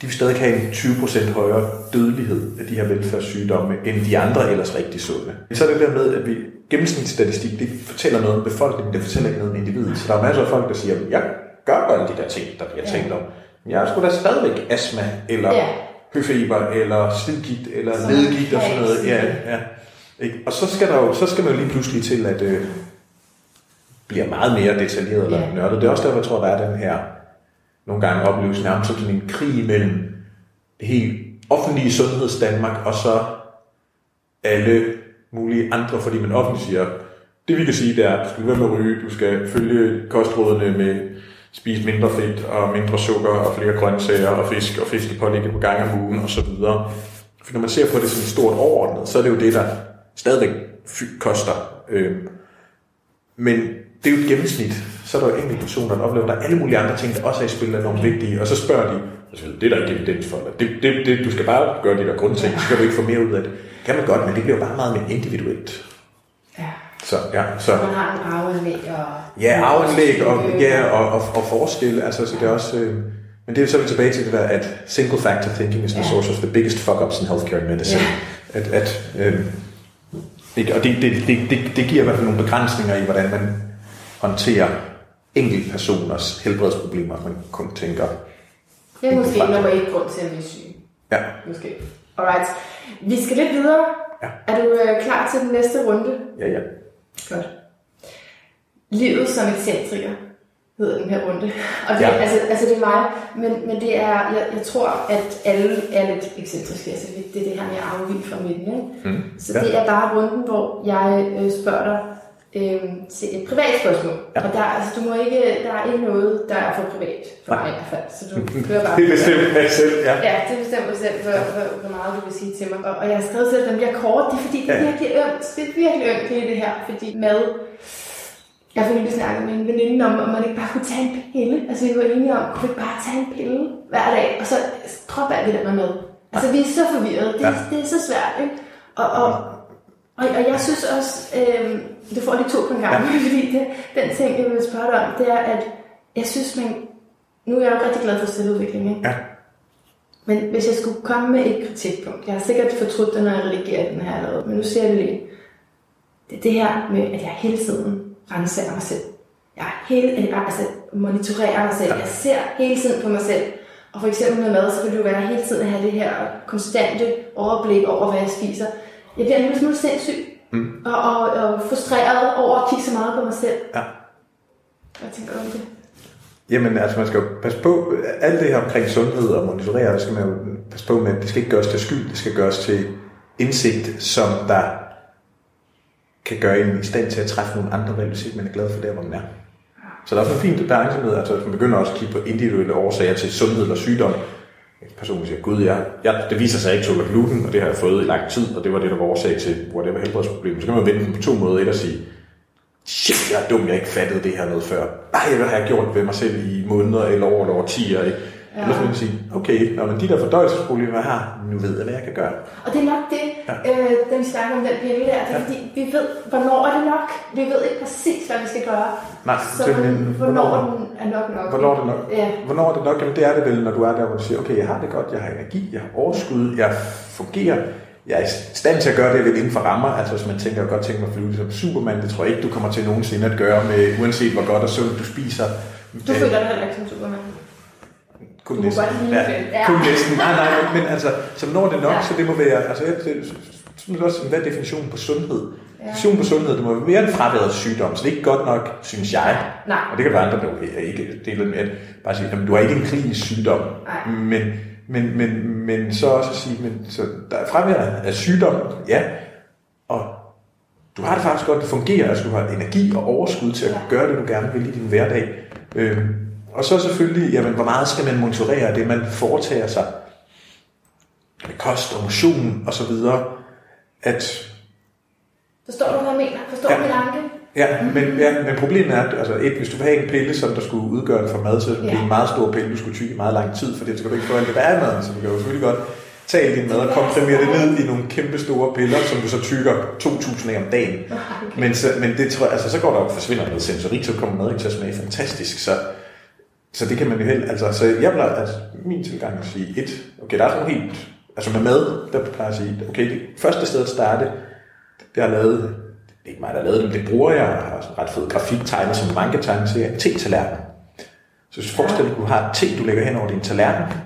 de vil stadig have en 20% højere dødelighed af de her velfærdssygdomme, end de andre ellers rigtig sunde. Så er det der med, at vi gennemsnitsstatistik, det fortæller noget om befolkningen, det fortæller ikke noget om individet. Så der er masser af folk, der siger, jeg gør alle de der ting, der bliver tænkt om. Men jeg har sgu da stadigvæk astma, eller ja. høfeber, eller slidgigt, eller ledgigt og sådan noget. Ja, ja. Ikke? Og så skal, der jo, så skal man jo lige pludselig til, at øh, bliver meget mere detaljeret eller yeah. nørdet. Det er også derfor, jeg tror, der er den her nogle gange oplevelse nærmest som sådan en krig mellem det helt offentlige sundheds Danmark og så alle mulige andre, fordi man offentligt siger, det vi kan sige, det er, at du skal være med at ryge, du skal følge kostrådene med spise mindre fedt og mindre sukker og flere grøntsager og fisk og fiskepålægge på gang om ugen og så videre. For når man ser på det som et stort overordnet, så er det jo det, der stadigvæk koster. Øh, men det er jo et gennemsnit. Så er der jo enkelte personer, der oplever, at der er alle mulige andre ting, der også er i spil, der er enormt vigtige. Og så spørger de, altså, det er der ikke evidens for. Det, det, det, du skal bare gøre de der grundting, så skal du ikke få mere ud af det. Kan man godt, men det bliver jo bare meget mere individuelt. Så, ja, så. Man har en arveanlæg og... Ja, arveanlæg og, ja, og, og, og forskel. Altså, så det er også... Øh, men det er så vi tilbage til det der, at single factor thinking is the source of the biggest fuck-ups in healthcare and medicine. Ja. At, at, øh, ikke? Og det, det, det, det, det giver i hvert fald nogle begrænsninger i, hvordan man håndterer enkelte personers helbredsproblemer, man kun tænker. Det er måske nummer et grund til at blive syg. Ja. Måske. Alright. Vi skal lidt videre. Ja. Er du øh, klar til den næste runde? Ja, ja. Godt. Livet som ekscentriker hedder den her runde. Og det, Ja. altså, altså det er mig, men, men det er, jeg, jeg tror, at alle er lidt ekscentriske. Altså det, det er det her med at afvige fra midten. Ikke? Mm. Så Ja. det er bare runden, hvor jeg øh, spørger dig øh, til et privat spørgsmål. Ja. Og der, altså, du må ikke, der er ikke noget, der er for privat, for mig i hvert fald. Så du kører bare. Det bestemmer jeg selv, ja. Ja, det bestemmer selv, hvor, hvor, hvor meget du vil sige til mig. Og, og jeg har skrevet til, at den bliver kort, det er fordi, det er Ja. virkelig ømt. Det er virkelig ømt, det, det her. Fordi mad, jeg for nylig snakket med en veninde om, om man ikke bare kunne tage en pille. Altså vi var enige om, kunne vi ikke bare tage en pille hver dag, og så droppe alt det der med mad. Altså vi er så forvirrede, det, ja. det er så svært, ikke? Og, og, og, og jeg synes også, øh, du får de to på en gang, ja. fordi det, den ting, jeg vil spørge dig om, det er, at jeg synes, man, nu er jeg jo rigtig glad for selvudvikling, ikke? Ja. Men hvis jeg skulle komme med et kritikpunkt, jeg har sikkert fortrudt det, når jeg redigerer den her allerede, men nu ser jeg det lige. Det er det her med, at jeg hele tiden renser mig selv. Jeg er hele, altså monitorerer mig selv. Jeg ser hele tiden på mig selv. Og for eksempel med mad, så vil det jo være hele tiden at have det her konstante overblik over, hvad jeg spiser. Jeg bliver en lille smule sindssyg. Mm. Og, og, og frustreret over at kigge så meget på mig selv. Ja. Hvad tænker du om det? Jamen, altså man skal jo passe på, alt det her omkring sundhed og monitorere, der skal man jo passe på med, at det skal ikke gøres til skyld, det skal gøres til indsigt, som der kan gøre en i stand til at træffe nogle andre valg, hvis ikke man er glad for der, hvor man er. Så der er også en fin balance med, altså man begynder også at kigge på individuelle årsager til sundhed eller sygdom personligt siger, gud, jeg, jeg, det viser sig, at jeg ikke tåler gluten, og det har jeg fået i lang tid, og det var det, der var årsag til whatever helbredsproblem. Så kan man vende den på to måder. Et at sige, shit, jeg er dum, jeg ikke fattede det her noget før. Nej, hvad har jeg gjort ved mig selv i måneder eller år eller årtier? Ikke? Ja. Eller så vil man sige, okay, når man de der fordøjelsesproblemer, har, nu ved jeg, hvad jeg kan gøre. Og det er nok det, Ja. øh, da vi snakker om den pille der, det er Ja. fordi, vi ved, hvornår er det nok. Vi ved ikke præcis, hvad vi skal gøre. Nej, Så det, men, hvornår, den er nok nok. Hvornår er det nok? Ja. Hvornår er det nok? Jamen det er det vel, når du er der, hvor du siger, okay, jeg har det godt, jeg har energi, jeg har overskud, jeg fungerer, jeg er i stand til at gøre det lidt inden for rammer. Altså hvis man tænker, jeg godt tænke mig at flyve som Superman, det tror jeg ikke, du kommer til nogensinde at gøre med, uanset hvor godt og sundt du spiser. Du føler dig heller ikke som Superman. Kun Du næsten. godt ja. Ja. kun næsten. Nej, nej, men, altså, så når det nok, Ja. så det må være, altså, jeg, det, det også, hvad er definitionen på sundhed? Ja. Definitionen på sundhed, det må være mere end fraværet sygdom, så det er ikke godt nok, synes jeg. Nej. Og det kan være andre, der er ikke deler med, at bare sige, jamen, du har ikke en klinisk sygdom. Nej. Men, men, men, men så også at sige, men, så der er fravær af sygdom, ja, og du har det faktisk godt, det fungerer, altså du har energi og overskud til at Ja. gøre det, du gerne vil i din hverdag. Øhm, og så selvfølgelig, jamen, hvor meget skal man monitorere det, man foretager sig med kost og motion og så videre, at Forstår du, hvad jeg mener? Forstår Ja. du min anke? Ja, men, ja, men problemet er, at altså, et, hvis du vil have en pille, som der skulle udgøre det for mad, så det Ja. en meget stor pille, du skulle tykke i meget lang tid, for det skal du ikke det, der er maden, så du kan jo selvfølgelig godt tage din mad og komprimere det ned i nogle kæmpe store piller, som du så tykker 2.000 af om dagen. Men, så, men det tror jeg, altså, så går der op forsvinder noget sensorik, så kommer maden ikke til at smage fantastisk, så, så det kan man jo helt, altså, så jeg plejer, altså, min tilgang at sige, et, okay, der er sådan helt, altså med mad, der plejer jeg at sige, okay, det første sted at starte, det har lavet, det er ikke mig, der har lavet det, men det bruger jeg, jeg har sådan ret fed grafik tegnet, som mange kan tegne til, en te-tallerken. Så hvis du forestiller dig, at du har et te, du lægger hen over din tallerken,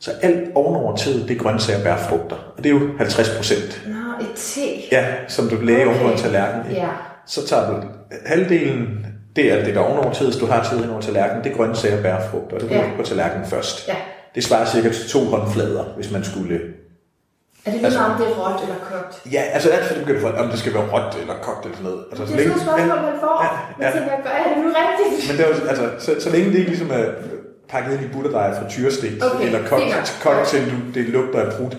så alt ovenover teet, det er grøntsager, bær, frugter. Og det er jo 50 procent. Nå, et te. Ja, som du lægger okay. På en tallerken. ikke? Ja. Så tager du halvdelen, det er det, der er ovenover hvis du har hen over tallerkenen, det er grøntsager, bær, frugter. Det er Ja. på tallerkenen først. Ja. Det svarer cirka til to håndflader, hvis man skulle Er det lige Altså- meget, om det er råt eller kogt? Ja, altså alt for det begynder for, om det skal være råt eller kogt eller sådan noget. Altså, Det er sådan et spørgsmål, man får. Ja, Man ja. tænker, gør jeg det nu rigtigt? Men det er altså, så, så længe det ikke ligesom er pakket ind i butterdej fra tyrestik, Okay, eller kogt, kogt til du, det lugter af brud,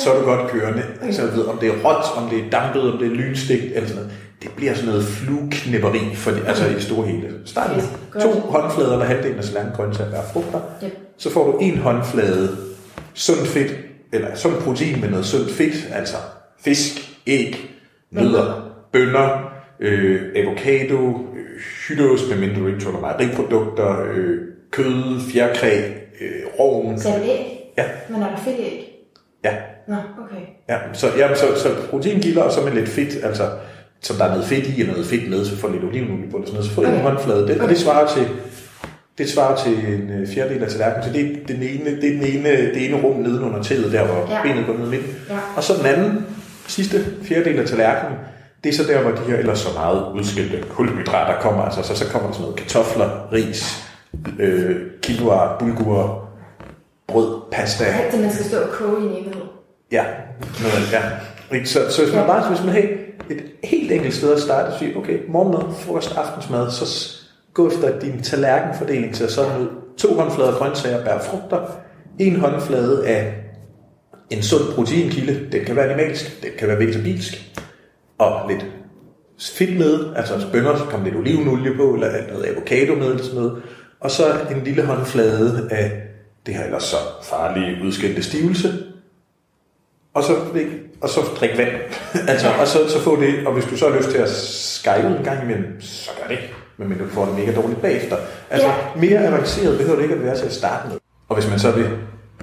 så er du godt kørende. Altså, jeg ved, om det er råt, om det er dampet, om det er lynstegt, eller sådan noget. Det bliver sådan noget flueknipperi for det, altså i det store hele. Start med to håndflader, der halvdelen af salangen grøntsager, og frugter. Yep. Så får du en håndflade sundt fedt, eller sundt protein med noget sundt fedt, altså fisk, æg, nødder, bønner, øh, avocado, øh, hytteost, medmindre du ikke tåler mejeriprodukter, øh, kød, fjerkræ, øh, rovn. Sagde du æg? Ja, Men er der fedt æg? ja, Nå, okay. ja. Så, ja, så, så proteinkilder, og så med lidt fedt, altså som der er noget fedt i, og noget fedt med, så får lidt olivenolie på det, sådan noget, så får du en håndflade. Det, og det svarer til, det svarer til en øh, fjerdedel af tallerkenen, så det er den ene, det er den ene, det ene rum nedenunder tæet, der hvor Ja. benet går ned i midten. Ja. Og så den anden, sidste fjerdedel af tallerkenen, det er så der, hvor de her ellers så meget udskilte kulhydrater kommer. Altså, så, så kommer der sådan noget kartofler, ris, øh, quinoa, bulgur, brød, pasta. Det, man skal stå og koge i en evighed. Ja, noget, ja. Så, så hvis man bare hvis man har et helt enkelt sted at starte og sige, okay, morgenmad, frokost, aftensmad, så gå efter din tallerkenfordeling til sådan ud. To håndflader grøntsager, bær frugter. En håndflade af en sund proteinkilde. Den kan være animalsk, den kan være vegetabilsk. Og lidt fedt med, altså bønner, så kommer lidt olivenolie på, eller noget avocado med, eller sådan noget. Og så en lille håndflade af det her ellers så farlige udskældte stivelse, og så, og så drik vand. altså, og så, så få det, og hvis du så har lyst til at skyle en gang imellem, så gør det. Men du får det mega dårligt bagefter. Altså, Ja. mere avanceret behøver det ikke at være til at starte med. Og hvis man så vil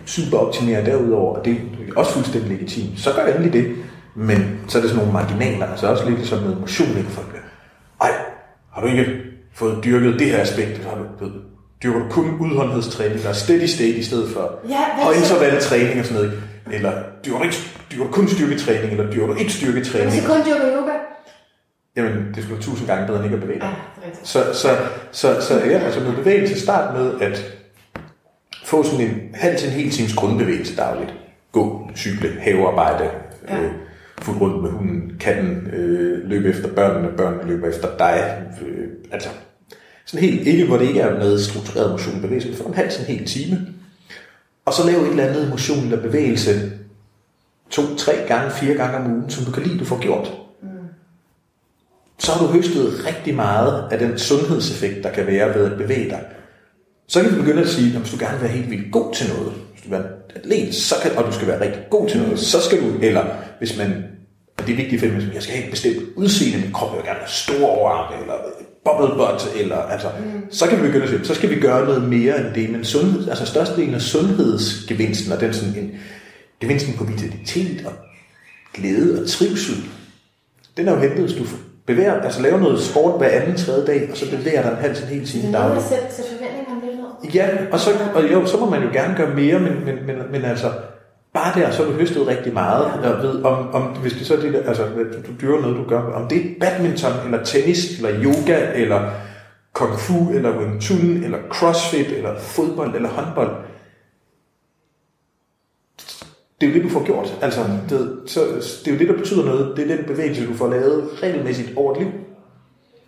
super optimere derudover, og det er også fuldstændig legitimt, så gør endelig det. Men så er det sådan nogle marginaler, altså også lidt som med motion, ikke folk ej, har du ikke fået dyrket det her aspekt? Har du, ved, dyrker du kun udholdenhedstræning, der er steady state i stedet for Ja, og intervaltræning og sådan noget. Eller dyrker du, ikke, dyrker du kun styrketræning, eller dyrker du ikke Men styrketræning? så kun dyrker yoga. Jamen, det skulle tusind gange bedre end ikke at bevæge dig. rigtigt. Så, så, så, så ja, altså med bevægelse, start med at få sådan en halv til en hel times grundbevægelse dagligt. Gå, cykle, havearbejde, Ja. øh, fuld rundt med hunden, katten, øh, løbe efter børnene, børnene løber efter dig. Øh, altså, sådan helt, ikke hvor det ikke er noget struktureret motion bevægelse, men få en halv til en hel time. Og så lave et eller andet motion eller bevægelse to, tre gange, fire gange om ugen, som du kan lide, du får gjort så har du høstet rigtig meget af den sundhedseffekt, der kan være ved at bevæge dig. Så kan du begynde at sige, at hvis du gerne vil være helt vildt god til noget, hvis du vil være atlet, så kan, og du skal være rigtig god til noget, så skal du, eller hvis man, og det er vigtigt for mig, jeg skal have et bestemt udseende, min krop jeg vil gerne have store overarme, eller bubble butt, eller altså, mm. så kan vi begynde at sige, så skal vi gøre noget mere end det, men sundhed, altså størstedelen af sundhedsgevinsten, og den sådan en, gevinsten på vitalitet og glæde og trivsel, den er jo hentet, hvis du bevæger, altså laver noget sport hver anden, tredje dag, og så bevæger dig en halv til en hel time er at sætte, sætte forventningerne lidt. Ja, og, så, og jo, så må man jo gerne gøre mere, men, men, men, men altså, bare der, så har du høstet rigtig meget. Jeg ved, om, om, hvis det så er det der, altså, du, dyrker noget, du gør, om det er badminton, eller tennis, eller yoga, eller kung fu, eller wing chun, eller crossfit, eller fodbold, eller håndbold. det er jo det, du får gjort. Altså, det, så, det er jo det, der betyder noget. Det er den bevægelse, du får lavet regelmæssigt over et liv.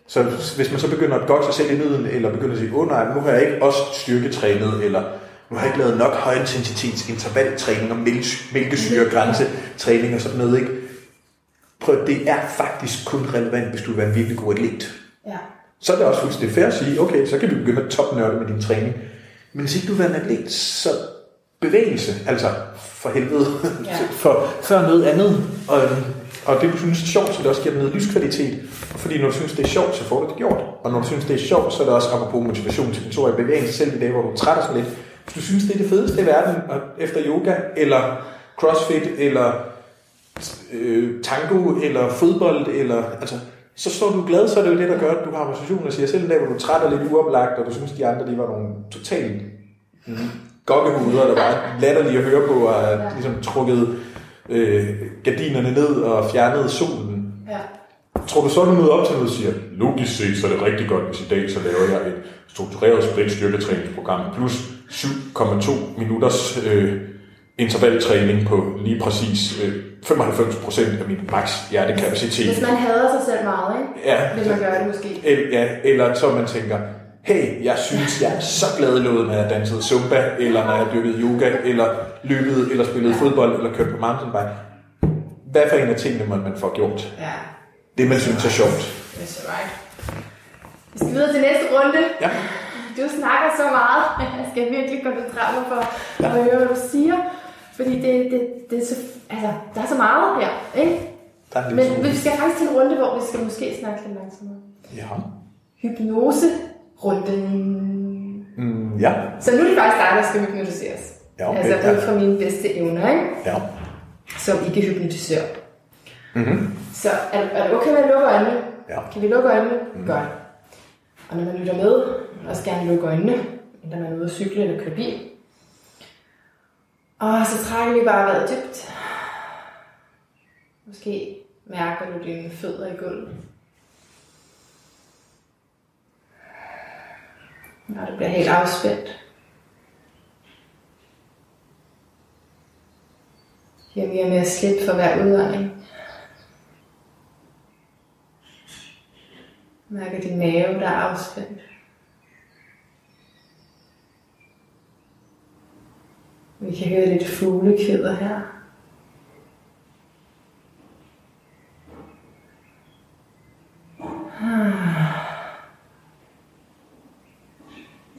Så hvis man så begynder at godt sig selv i nøden, eller begynder at sige, åh oh, nej, nu har jeg ikke også styrketrænet, eller nu har jeg ikke lavet nok højintensitets intervaltræning og mælkesyregrænsetræning og sådan noget, ikke? Prøv, det er faktisk kun relevant, hvis du vil være en virkelig god atlet. Ja. Så er det også fuldstændig fair at sige, okay, så kan du begynde at topnørde med din træning. Men hvis ikke du vil være en atlet, så bevægelse, altså for helvede, Ja. for, før noget andet. Og, og det, du synes er sjovt, så det også giver dig noget livskvalitet. Og fordi når du synes, det er sjovt, så får du det gjort. Og når du synes, det er sjovt, så er det også apropos motivation til kontor i bevægelse selv i dag, hvor du er træt og sådan lidt. Du synes, det er det fedeste i verden, efter yoga, eller crossfit, eller øh, tango, eller fodbold, eller, altså, så står du glad, så er det jo det, der gør, at du har motivation og siger, selv en dag, hvor du er træt og lidt uoplagt, og du synes, de andre, de var nogle totalt mm, gokkehuder, der var latterlige at høre på, og ja. ligesom trukket øh, gardinerne ned og fjernet solen. Ja. Tror du så, du møder op til noget og siger, logisk set, så er det rigtig godt, hvis i dag så laver jeg et struktureret split styrketræningsprogram plus 7,2 minutters øh, intervaltræning på lige præcis øh, 95% af min max hjertekapacitet. Hvis man hader sig selv meget, ikke? Ja, vil man gøre det måske. eller, ja, eller så man tænker, hey, jeg synes, jeg er så glad i låget, når jeg dansede zumba, eller når jeg dyrkede yoga, eller løbede, eller spillede Ja. fodbold, eller kørte på mountainbike. Hvad for en af tingene må man få gjort? Ja, Det, man synes er sjovt. that's right. Vi skal videre til næste runde. Ja. Du snakker så meget, jeg skal virkelig koncentrere mig for at høre, hvad du siger. Fordi det, det, det er så, altså, der er så meget her, ikke? Der er en Men vi skal faktisk til en runde, hvor vi skal måske snakke lidt langsommere. Ja. Hypnose-runden. Mm, ja. Så nu er det faktisk dig, der skal hypnotiseres. Ja, okay, altså ja. ud fra mine bedste evner, ikke? Ja. Som ikke hypnotisør. Mm-hmm. Så er, er det okay med at lukke øjnene? Ja. Kan vi lukke øjnene? Mm. Godt. Og når man lytter med, må også gerne lukke øjnene, når man er ude at cykle eller køre bil. Og så trækker vi bare vejret dybt. Måske mærker du dine fødder i gulvet. Når du bliver helt afspændt. Giver mere og mere slip for hver udånding. Mærker din mave, der er afspændt. Vi kan høre lidt fuglekæder her. Ah.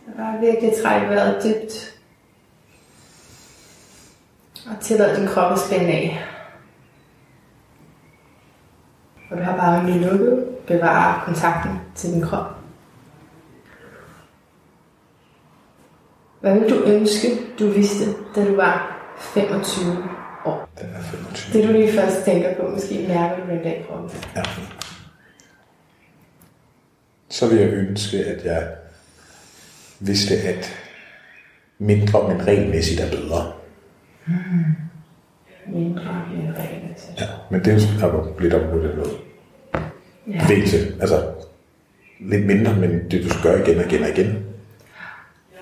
Så bare virkelig træk vejret dybt. Og tillad din krop at spænde af. Og du har bare øjnene lukket. Bevare kontakten til din krop. Hvad vil du ønske, du vidste, da du var 25 år? Den er 25. Det du lige først tænker på, måske mærker du den dag kroppen. Ja. Så vil jeg ønske, at jeg vidste, at mindre, men regelmæssigt er bedre. Mindre end regelmæssigt. Ja. Men det er jo lidt op på det noget. Ja. Altså, lidt mindre, men det du skal gøre igen og igen og igen.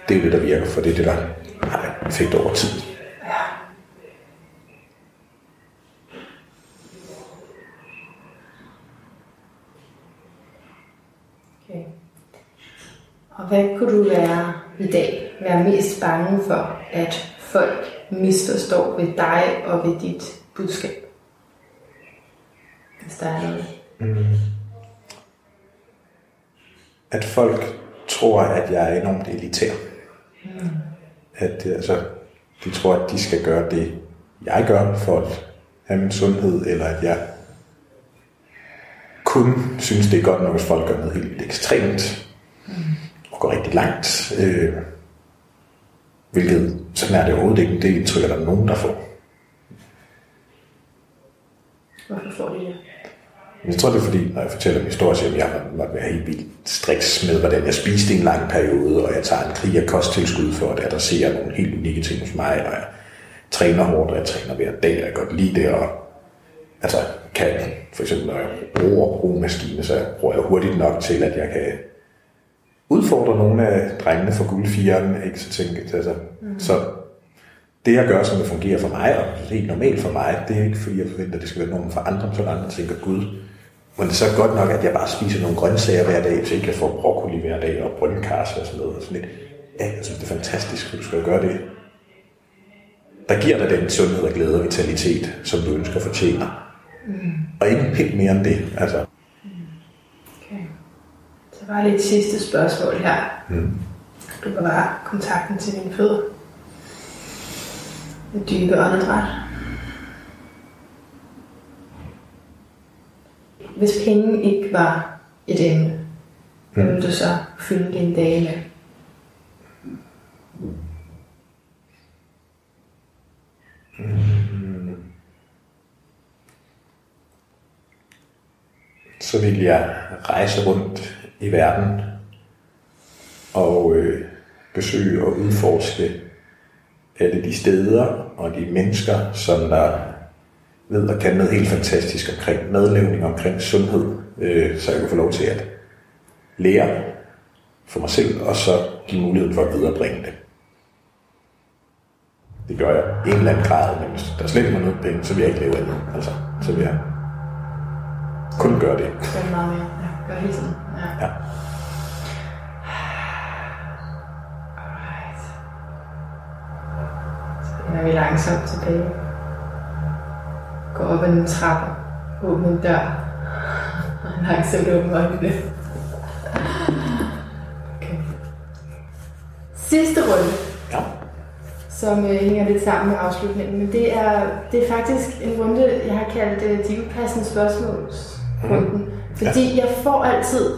Det er det, der virker, for det er det, der har effekt over tid. Okay. Og hvad kunne du være i dag være mest bange for, at folk misforstår ved dig og ved dit budskab? Hvis der er noget. At folk tror, at jeg er enormt elitær. At øh, altså, de tror, at de skal gøre det, jeg gør for at have min sundhed, eller at jeg kun synes, det er godt nok, hvis folk gør noget helt ekstremt og går rigtig langt. Øh, hvilket, sådan er det overhovedet ikke. Det indtryk er der nogen, der får. Hvorfor får de det? Jeg tror, det er fordi, når jeg fortæller en historie, så jeg måtte være helt vildt striks med, hvordan jeg spiste i en lang periode, og jeg tager en krig af kosttilskud for at adressere nogle helt unikke ting hos mig, og jeg træner hårdt, og jeg træner hver dag, og jeg godt lide det, og altså, kan for eksempel, når jeg bruger romaskine, så bruger jeg hurtigt nok til, at jeg kan udfordre nogle af drengene fra guldfjeren, ikke så tænke, altså, mm. så det jeg gør, som det fungerer for mig, og er helt normalt for mig, det er ikke fordi, jeg forventer, at det skal være nogen for andre, så andre tænker, gud, men det er så godt nok, at jeg bare spiser nogle grøntsager hver dag, så jeg kan få broccoli hver dag og brøndkarse og sådan noget. Og sådan lidt. Ja, jeg synes, det er fantastisk, at du skal gøre det. Der giver dig den sundhed og glæde og vitalitet, som du ønsker fortjener. Mm. Og ikke pind mere end det. Altså. Okay. Så var det et sidste spørgsmål her. Mm. Du bevare kontakten til dine fødder. Et dybe åndedræt. Hvis penge ikke var et emne, hvad ville du så fylde dine dage med? Så vil jeg rejse rundt i verden og øh, besøge og udforske alle de steder og de mennesker, som der ved at kan noget helt fantastisk omkring madlavning, omkring sundhed, øh, så jeg kunne få lov til at lære for mig selv, og så give muligheden for at viderebringe det. Det gør jeg i en eller anden grad, men hvis der slet ikke er noget penge, så vil jeg ikke lave andet. Altså, så vil jeg kun gøre det. Gør meget mere. Ja, gør hele tiden. Ja. ja. Alright. Så vender vi langsomt tilbage. Gå op ad en trappe. Åbne en dør. Og langsomt åbne øjnene. Okay. Sidste runde. Ja som øh, hænger lidt sammen med afslutningen. Men det er, det er faktisk en runde, jeg har kaldt øh, de upassende spørgsmålsrunden. Mm. Fordi ja. jeg får altid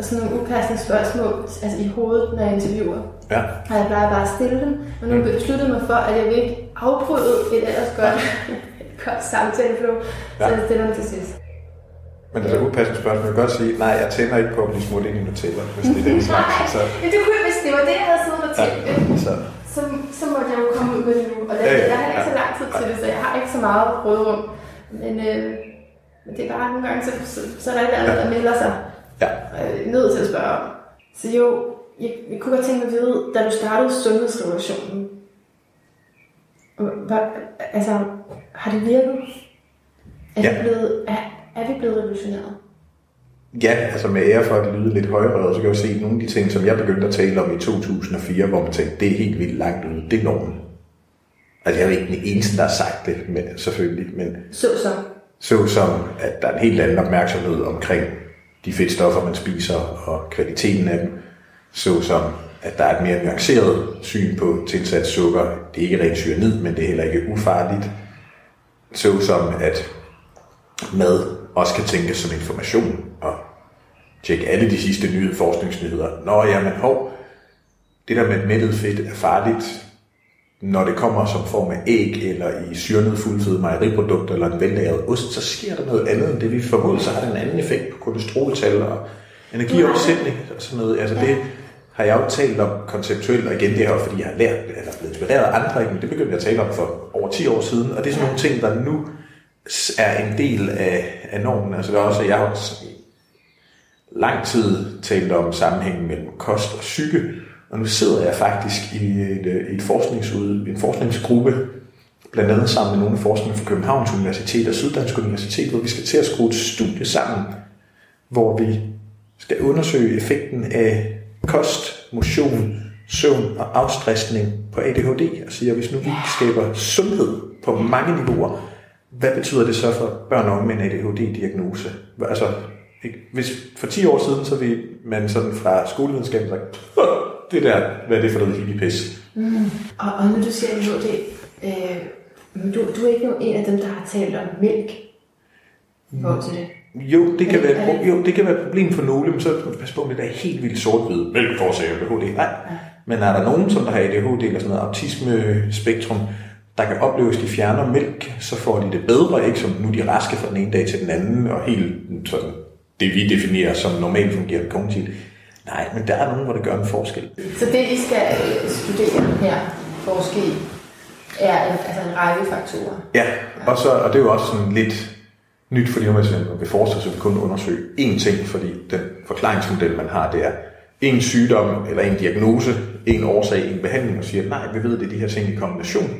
sådan nogle upassende spørgsmål altså i hovedet, når jeg interviewer. Ja. Og jeg plejer bare at stille dem. Og nu mm. besluttede mig for, at jeg vil ikke afbryde et ellers godt, godt samtaleflow, ja. så jeg stiller dem til sidst. Men det er et upassende spørgsmål. Jeg kan godt sige, nej, jeg tænder ikke på at blive smurt ind i Nutella, hvis det er den slags. Så... Ja, det kunne, hvis det var det, jeg havde siddet og tænkt. Ja, så så, så måtte jeg jo komme ud med det nu. Og det, ja, ja, jeg har ikke ja, så lang tid til det, så jeg har ikke så meget rådrum. Men, øh, men det er bare nogle gange, så, så, så er der ikke andet, der melder sig. Ja. Øh, nødt til at spørge om. Så jo, jeg, jeg kunne godt tænke mig at vide, da du startede sundhedsrevolutionen, hvad, altså, har det virket? Er, ja. det blevet, er, er vi blevet revolutioneret? Ja, altså med ære for at lyde lidt højere, så kan jeg jo se nogle af de ting, som jeg begyndte at tale om i 2004, hvor man tænkte, det er helt vildt langt ude, det er normen. Altså jeg er jo ikke den eneste, der har sagt det, men, selvfølgelig. Men så som? Så som, at der er en helt anden opmærksomhed omkring de fedtstoffer, man spiser, og kvaliteten af dem. Så som, at der er et mere nuanceret syn på tilsat sukker. Det er ikke rent cyanid, men det er heller ikke ufarligt såsom at mad også kan tænkes som information og tjekke alle de sidste nye forskningsnyheder. Nå ja, men hov, det der med mættet fedt er farligt, når det kommer som form af æg, eller i syrnet fuldfede mejeriprodukter, eller en vellagret ost, så sker der noget andet end det, vi formoder. Så har det en anden effekt på kolesteroltal og energiopsætning og sådan noget. Altså det har jeg jo talt om konceptuelt, og igen det her, fordi jeg har lært, eller blevet inspireret af andre, men det begyndte jeg at tale om for over 10 år siden, og det er sådan nogle ting, der nu er en del af, af normen. Altså det er også, jeg har lang tid talt om sammenhængen mellem kost og psyke, og nu sidder jeg faktisk i et, øh, i et forskningsud, en forskningsgruppe, blandt andet sammen med nogle forskere fra Københavns Universitet og Syddansk Universitet, hvor vi skal til at skrue et studie sammen, hvor vi skal undersøge effekten af kost, motion, søvn og afstressning på ADHD, og siger, hvis nu vi skaber sundhed på mange niveauer, hvad betyder det så for børn og unge med en ADHD-diagnose? Altså, hvis for 10 år siden, så ville man sådan fra skolevidenskaben sagt, det der, hvad er det for noget hippie-pis? Mm. Og, og når du siger ADHD, øh, du, du er ikke en af dem, der har talt om mælk Hvor til det. Jo, det kan, være, jo, det kan være et problem for nogle, men så pas på, det der er helt vildt sort-hvid. Mælk forårsager ADHD. Nej. Men er der nogen, som der har ADHD eller sådan noget autisme-spektrum, der kan opleves, at de fjerner mælk, så får de det bedre, ikke som nu de er raske fra den ene dag til den anden, og helt sådan, det vi definerer som normalt fungerende kognitivt. Nej, men der er nogen, hvor det gør en forskel. Så det, I skal øh, studere her, forske i, er en, altså en række faktorer? Ja, og, så, og det er jo også sådan lidt nyt, når man vil forske, så vi kun undersøge én ting, fordi den forklaringsmodel, man har, det er en sygdom eller en diagnose, en årsag, en behandling, og siger, nej, vi ved, det er de her ting i kombination,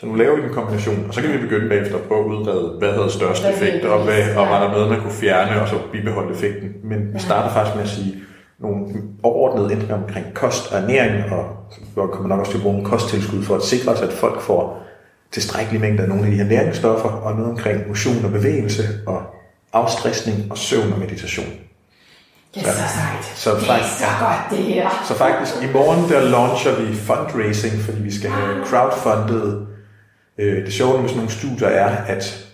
Så nu laver vi en kombination, og så kan vi begynde bagefter at prøve at udrede, hvad havde størst effekt, og, hvad, og var der noget, man kunne fjerne, og så bibeholde effekten. Men vi starter faktisk med at sige nogle overordnede ændringer omkring kost og ernæring, og så kommer nok også til at bruge en kosttilskud for at sikre sig, at folk får tilstrækkelig mængde af nogle af de her næringsstoffer, og noget omkring motion og bevægelse, og afstressning og søvn og meditation. Det er så sejt. Så det er så godt, det her. Så faktisk i morgen der launcher vi fundraising, fordi vi skal have crowdfundet. Øh, det sjove med sådan nogle studier er, at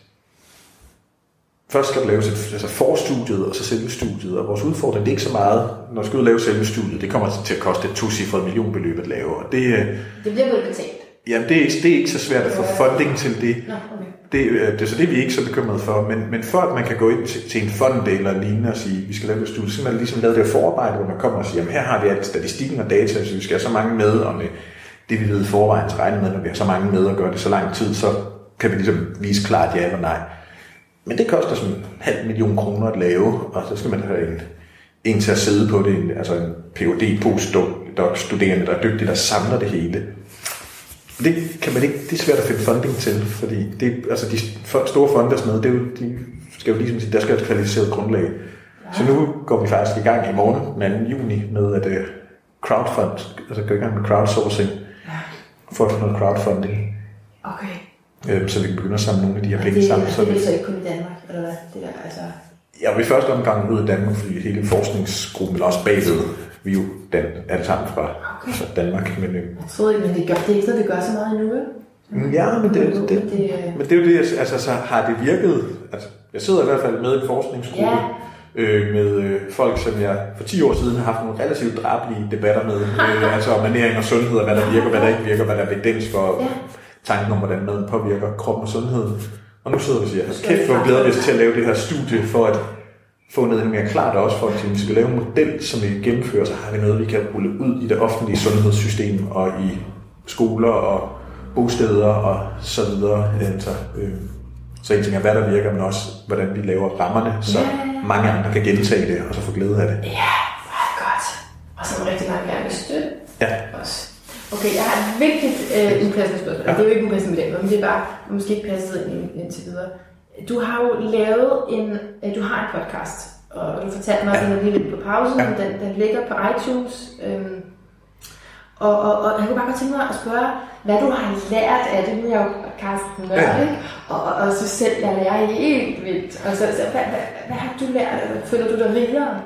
først skal der laves et, altså forstudiet og så selve studiet, og vores udfordring det er ikke så meget, når du skal ud og lave selve studiet, det kommer til at koste et tocifret millionbeløb at lave, og det, øh, Det bliver vel betalt. Jamen det, er, ikke- det er ikke så svært at få funding til det. Nå, okay. Det, øh, det er så det, vi er ikke så bekymrede for. Men, men for at man kan gå ind til, til en fond eller lignende og sige, vi skal lave et studie, så man ligesom lave det forarbejde, hvor man kommer og siger, jamen her har vi alt statistikken og data, så vi skal have så mange med, og med det vi ved forvejen, så regner med, når vi har så mange med og gør det så lang tid, så kan vi ligesom vise klart ja eller nej. Men det koster sådan en halv million kroner at lave, og så skal man have en, en til at sidde på det, en, altså en Ph.D. postdoc-studerende, der er dygtig, der samler det hele. Det kan man ikke, det er svært at finde funding til, fordi det, altså de store fonde og sådan noget, det er jo, de skal jo ligesom sige, der skal et kvalificeret grundlag. Så nu går vi faktisk i gang i morgen, den 2. juni, med at uh, crowdfund, altså gå i gang med crowdsourcing, for at få noget crowdfunding, Okay. øh, så vi kan begynde at samle nogle af de her penge det, sammen. Så det vi, er så ikke kun i Danmark, eller hvad? Det der, altså... jeg vil i første omgang ud af Danmark, fordi hele forskningsgruppen er også bagved. Vi er jo Dan, alle sammen fra Okay. fra Danmark, men øh, Jeg troede ikke, men det, gør, det er ikke noget, vi gør så meget endnu, vel? Mm, Ja, men det, det, det, det, øh, men det er jo det, altså så har det virket, altså jeg sidder i hvert fald med i en forskningsgruppe Ja. øh, med øh, folk, som jeg for 10 år siden har haft nogle relativt drabelige debatter med, øh, altså om ernæring og sundhed, og hvad der virker, hvad der ikke virker, hvad der er evidens for Ja. tanken om, hvordan maden påvirker kroppen og sundheden. Og nu sidder vi og siger, skal kæft, hvor glæder vi os til at lave det her studie for at få noget endnu mere klart og også for at vi skal lave en model, som vi gennemfører, så har vi noget, vi kan rulle ud i det offentlige sundhedssystem og i skoler og bosteder og så videre. Altså, øh, så en ting er, hvad der virker, men også, hvordan vi laver rammerne, så ja. mange andre kan gentage det og så få glæde af det. Ja, det godt. Og så må rigtig mange gerne vil støtte Ja, os. Okay, jeg har et vigtigt øh, upassende spørgsmål. Ja. Det er jo ikke upassende med den, men det er bare, måske ikke passet ind indtil videre. Du har jo lavet en, øh, du har en podcast, og du fortalte mig, at den er lige lidt på pausen, Ja. den, den ligger på iTunes. Øhm, og, og, og jeg kunne bare godt tænke mig at spørge, hvad du har lært af det. Nu er jeg jo Carsten Nørd, Ja. ikke? Og, og, og så selv, jeg lærer helt vildt. Og så, så hvad, hvad, hvad, har du lært? Føler du dig rigere?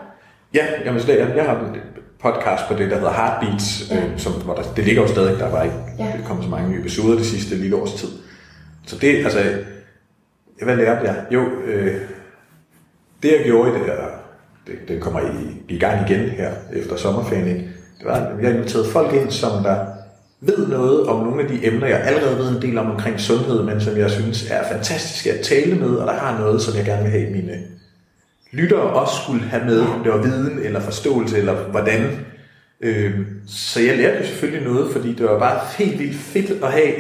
Ja, jamen, så jeg, jeg har en podcast på det, der hedder Heartbeats, Ja. øh, som, hvor der, det ligger jo stadig, der var ikke Ja. kommet så mange nye episoder det sidste lille års tid. Så det, altså, hvad lærte jeg? Jo, øh, det jeg gjorde i det her, det, det kommer i, i gang igen her efter sommerferien, ikke? det var, at jeg har inviteret folk ind, som der ved noget om nogle af de emner, jeg allerede ved en del om omkring sundhed, men som jeg synes er fantastiske at tale med, og der har noget, som jeg gerne vil have mine lyttere også skulle have med, om det var viden eller forståelse, eller hvordan. Øh, så jeg lærte jo selvfølgelig noget, fordi det var bare helt vildt fedt at have,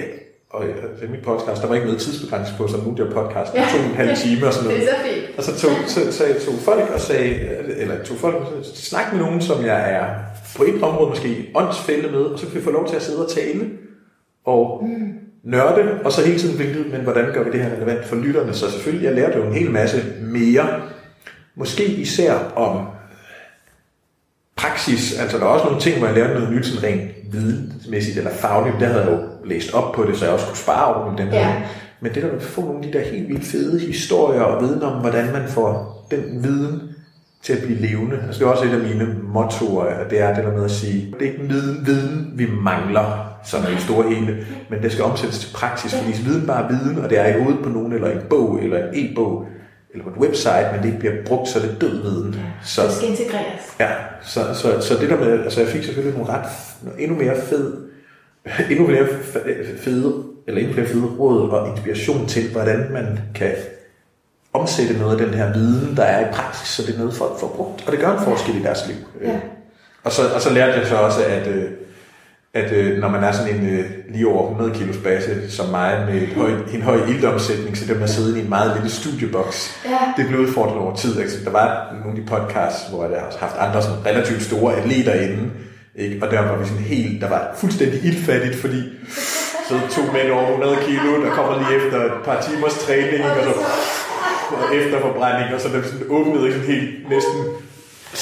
og øh, mit podcast, der var ikke noget tidsbegrænsning på, så nu er jo podcast, ja. to og en halv time og sådan noget. Det er så fint. Og så tog, så, så jeg tog folk og sagde, eller tog folk snak med nogen, som jeg er på et område måske åndsfælde med, og så kan vi få lov til at sidde og tale og mm. nørde, og så hele tiden vælge men hvordan gør vi det her relevant for lytterne? Så selvfølgelig, jeg lærte jo en hel masse mere, måske især om praksis, altså der er også nogle ting, hvor jeg lærte noget nyt, sådan rent vidensmæssigt eller fagligt, der havde jeg jo læst op på det, så jeg også kunne spare over dem. Ja. Men det der med at få nogle af de der helt vildt fede historier og viden om, hvordan man får den viden til at blive levende. Altså det er også et af mine mottoer, det er det der med at sige, det er ikke viden, viden vi mangler, som er i store hele, men det skal omsættes til praksis, fordi viden bare er viden, og det er i hovedet på nogen, eller i en bog, eller en e-bog, eller på et website, men det ikke bliver brugt, så det død viden. Så, Det skal integreres. Ja, så, så, så det der med, altså jeg fik selvfølgelig nogle ret, endnu mere fed, endnu flere fe- fede, eller endnu flere fede råd og inspiration til, hvordan man kan omsætte noget af den her viden, der er i praksis, så det er noget, folk får brugt, og det gør en forskel i deres liv. Ja. Og, så, og så lærte jeg så også, at, øh, at øh, når man er sådan en øh, lige over 100 kilos base, som mig, med et høj, en høj iltomsætning, så det med at sidde i en meget lille studieboks, Ja. det blev udfordret over tid. Altså, der var nogle af de podcasts, hvor jeg har haft andre sådan relativt store atleter inde, ikke? og der var vi sådan helt, der var fuldstændig ildfattigt, fordi Så to mænd over 100 kilo, der kommer lige efter et par timers træning, og så og efter forbrænding, og så er det sådan åbnet sådan helt næsten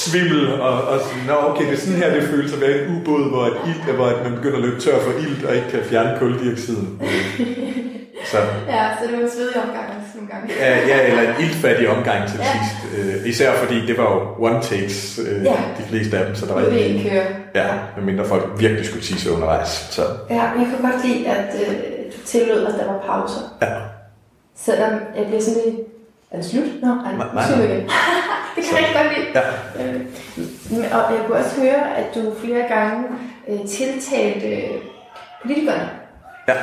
svimmel, og, og sådan, Nå, okay, det er sådan her, det føles at være en ubåd, hvor, et ild, hvor man begynder at løbe tør for ilt, og ikke kan fjerne kuldioxiden. Så. Ja, så det var en svedig omgang nogle gange. Ja, ja eller en ildfattig omgang til ja. sidst. Øh, især fordi det var jo one takes, øh, ja. de fleste af dem, så der var ikke... køre. Ja, medmindre folk virkelig skulle tisse undervejs. Så. Ja, men jeg kunne godt lide, at øh, du tillod, at der var pauser. Ja. Selvom jeg bliver sådan lidt... Er det slut? Nå, nej, nej, nej. det kan jeg ikke godt lide. Ja. Øh, og jeg kunne også høre, at du flere gange øh, tiltalte øh, politikerne. Ja.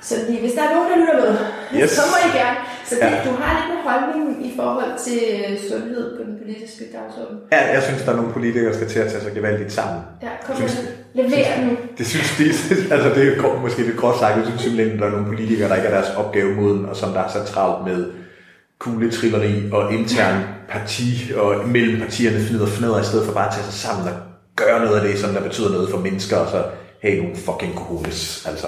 Så lige, hvis der er nogen, der lytter med, yes. så må I gerne. Så det, ja. du har lidt en holdning i forhold til øh, sundhed på den politiske dagsorden. Ja, jeg synes, der er nogle politikere, der skal til at tage sig gevaldigt sammen. Ja, kom synes, Lever nu. Det synes de, altså det er måske lidt kort sagt, jeg synes simpelthen, at der er nogle politikere, der ikke er deres opgave moden, og som der er så travlt med kugletrilleri og intern parti og mellem partierne fnider fnader, i stedet for bare at tage sig sammen og gøre noget af det, som der betyder noget for mennesker, og så have nogle fucking cojones. Altså,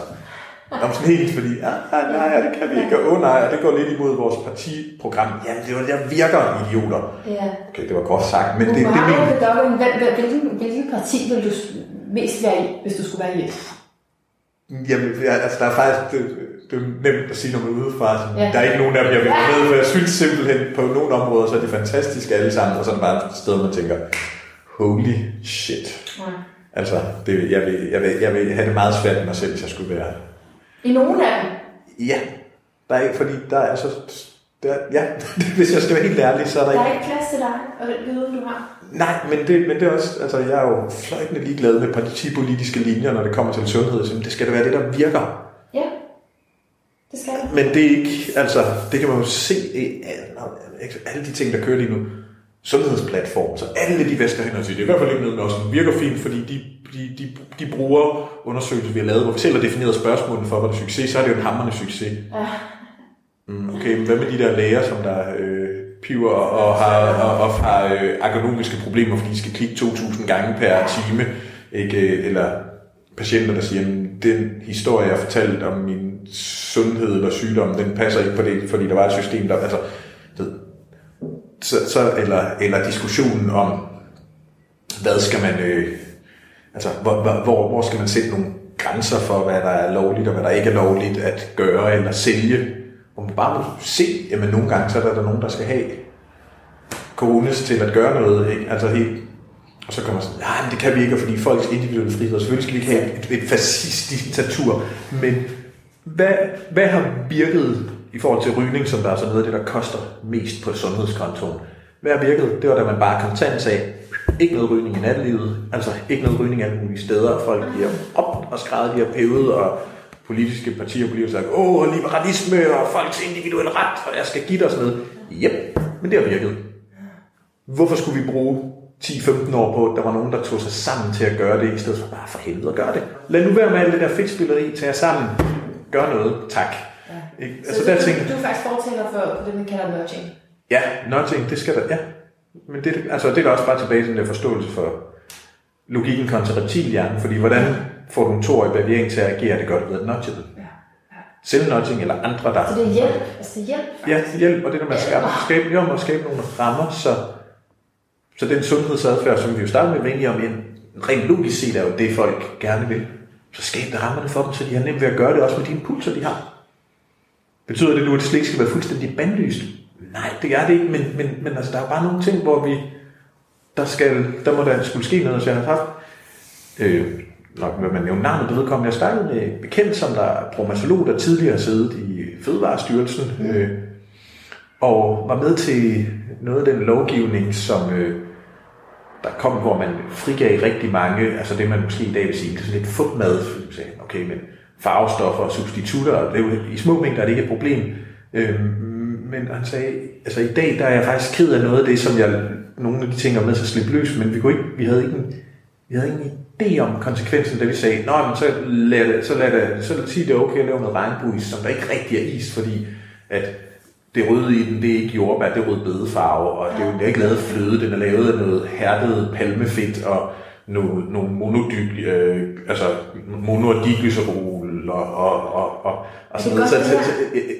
om sådan helt, fordi, ah, ah, nej, det kan vi ikke, og oh, nej, det går lidt imod vores partiprogram. Ja, det var der virker, idioter. Ja. Okay, det var godt sagt, men det, det, det, det, hvilken, hvilken parti vil du mest være i, hvis du skulle være i? Jamen, ja, altså, der er faktisk, det, er nemt at sige, når man er udefra. Ja. Der er ikke nogen af dem, jeg vil med, for jeg synes simpelthen, på nogle områder, så er de fantastiske alle sammen, og så er det bare et sted, man tænker, holy shit. Ja. Altså, det, jeg, vil, jeg, vil, jeg vil have det meget svært med mig selv, hvis jeg skulle være i nogle af dem? Ja. Der er ikke, fordi der er så... Der, ja, hvis jeg skal være helt ærlig, så er der, der er ikke... plads til dig og den viden, du har. Nej, men det, men det er også... Altså, jeg er jo fløjtende ligeglad med partipolitiske linjer, når det kommer til sundhed. Så det skal da være det, der virker. Det skal. Men det er ikke... Altså, det kan man jo se... Alle de ting, der kører lige nu sundhedsplatform, så alle de væsker hen og siger, det er i hvert fald ikke noget, også virker fint, fordi de, de, de, de bruger undersøgelser, vi har lavet, hvor vi selv har defineret spørgsmålene for, hvad der er succes, så er det jo en hammerende succes. Ja. Mm, okay, men hvad med de der læger, som der øh, piver og har, og, og har øh, ergonomiske problemer, fordi de skal klikke 2.000 gange per time, ikke? eller patienter, der siger, den historie, jeg fortalte om min sundhed eller sygdom, den passer ikke på det, fordi der var et system, der... Altså, det, så, så, eller, eller diskussionen om, hvad skal man, øh, altså, hvor, hvor, hvor skal man sætte nogle grænser for, hvad der er lovligt og hvad der ikke er lovligt at gøre eller sælge. Hvor man bare må se, at nogle gange så er der nogen, der skal have coronas til at gøre noget. Ikke? Altså helt, og så kommer man sådan, nej, men det kan vi ikke, fordi folks individuelle frihed, selvfølgelig skal vi ikke have et, et fascistisk diktatur, men hvad, hvad har virket i forhold til rygning, som der er så noget af det, der koster mest på sundhedskontoen. Hvad har virket? Det var, da man bare kontant sagde, ikke noget rygning i nattelivet, altså ikke noget rygning alle mulige steder. Folk bliver op og skrædder, de har pevet, og politiske partier bliver sagt, åh, liberalisme og folks individuelle ret, og jeg skal give dig sådan noget. Jep, men det har virket. Hvorfor skulle vi bruge 10-15 år på, at der var nogen, der tog sig sammen til at gøre det, i stedet for bare for helvede at gøre det. Lad nu være med alt det der fedtspilleri, tage jer sammen, gør noget, tak. Ikke? Så altså, der tænker, du er faktisk fortæller for det, man kalder nudging? Ja, nudging, det skal der, ja. Men det, altså, det er også bare tilbage til den der forståelse for logikken kontra reptilhjernen, fordi hvordan får du en toårig bavian til at agere det godt ved at nudge den? Ja. Selv-nudging eller andre, der... Så det er hjælp? Altså hjælp? Ja, hjælp, og det der med at skabe, skabe, jo, at skabe nogle rammer, så, så den sundhedsadfærd, som vi jo startede med at om, en rent logisk set er jo det, folk gerne vil. Så skab rammerne for dem, så de har nemt ved at gøre det også med de impulser, de har. Betyder det nu, at det slet ikke skal være fuldstændig bandlyst? Nej, det er det ikke, men, men, men altså, der er bare nogle ting, hvor vi, der, skal, der må der skulle ske noget, så jeg har haft, øh, nok med man nævne navnet, det vedkommende, jeg snakkede med bekendt, som der er bromatolog, der tidligere har siddet i Fødevarestyrelsen, mm. øh, og var med til noget af den lovgivning, som øh, der kom, hvor man frigav rigtig mange, altså det man måske i dag vil sige, det er sådan lidt fupmad, okay, men farvestoffer og substitutter, og det er jo, i små mængder er det ikke et problem. Øhm, men han sagde, altså i dag der er jeg faktisk ked af noget af det, som jeg, nogle af de ting er med til at slippe løs, men vi, kunne ikke, vi havde ikke en, vi havde ingen idé om konsekvensen, da vi sagde, Nå, men så lad det, så lad det, så lad det sige, det er okay at lave noget regnbuis, som der ikke rigtig er is, fordi at det røde i den, det er ikke jordbær, det er rødbedefarve, og det er jo ikke lavet fløde, den er lavet af noget hærdet palmefedt og nogle, nogle monodyg, øh, altså monodiklycerol alkohol og, og, og, og, og sådan noget. Så,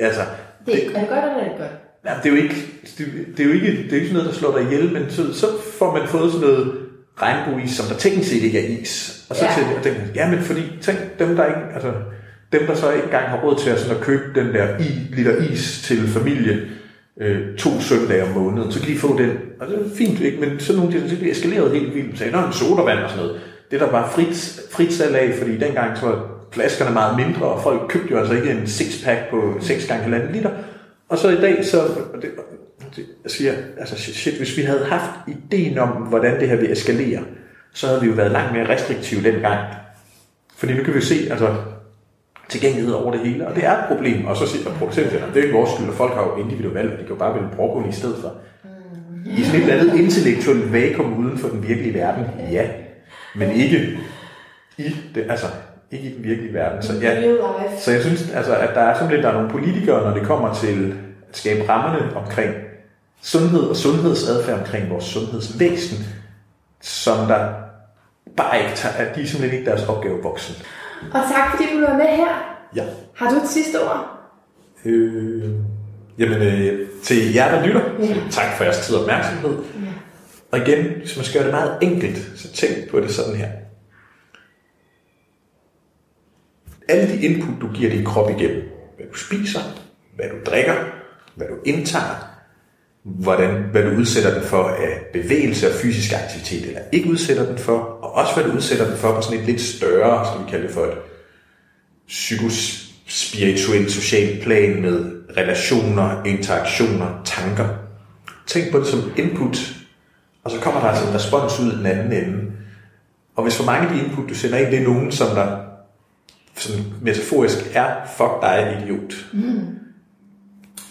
altså, Det, er det godt, eller er det godt? Ja, det er jo ikke, det, det er jo ikke, det er ikke sådan noget, der slår dig ihjel, men så, så får man fået sådan noget regnbueis, som der teknisk set ikke er is. Og så Ja. ja. tænker jeg, ja, men fordi, tænk, dem der ikke, altså, dem der så ikke engang har råd til at, sådan at købe den der i, liter is til familie, øh, to søndage om måneden, så kan de få den. Og det er fint, ikke? Men sådan nogle de, så eskaleret helt vildt. Så er en sodavand og sådan noget. Det der var frit, frit salg af, fordi dengang så var flaskerne meget mindre, og folk købte jo altså ikke en sixpack på 6 gange 1,5 liter. Og så i dag, så og det, det, jeg siger, altså shit, shit, hvis vi havde haft ideen om, hvordan det her vil eskalere, så havde vi jo været langt mere restriktive dengang. Fordi nu kan vi se, altså, tilgængelighed over det hele, og det er et problem. Og så siger producenten, at det er ikke vores skyld, og folk har jo individuelt valg, og de kan jo bare vælge broccoli i stedet for. I sådan et eller andet intellektuelt vakuum uden for den virkelige verden, ja. Men ikke i, det, altså, ikke i den virkelige verden. Så, ja, så jeg synes, altså, at der er simpelthen der er nogle politikere, når det kommer til at skabe rammerne omkring sundhed og sundhedsadfærd omkring vores sundhedsvæsen, som der bare ikke tager, at de er simpelthen ikke deres opgave voksen. Og tak, fordi du var med her. Ja. Har du et sidste ord? Øh, jamen, øh, til jer, der lytter, Ja. tak for jeres tid og opmærksomhed. Ja. Og igen, hvis man skal gøre det meget enkelt, så tænk på det sådan her. Alle de input, du giver din krop igennem, hvad du spiser, hvad du drikker, hvad du indtager, hvordan, hvad du udsætter den for af bevægelse og fysisk aktivitet, eller ikke udsætter den for, og også hvad du udsætter den for på sådan et lidt større, som vi kalder det for et psykospirituelt socialt plan med relationer, interaktioner, tanker. Tænk på det som input, og så kommer der altså en respons ud den anden ende. Og hvis for mange af de input, du sender ind, det er nogen, som der sådan metaforisk er, fuck dig, idiot. Mm.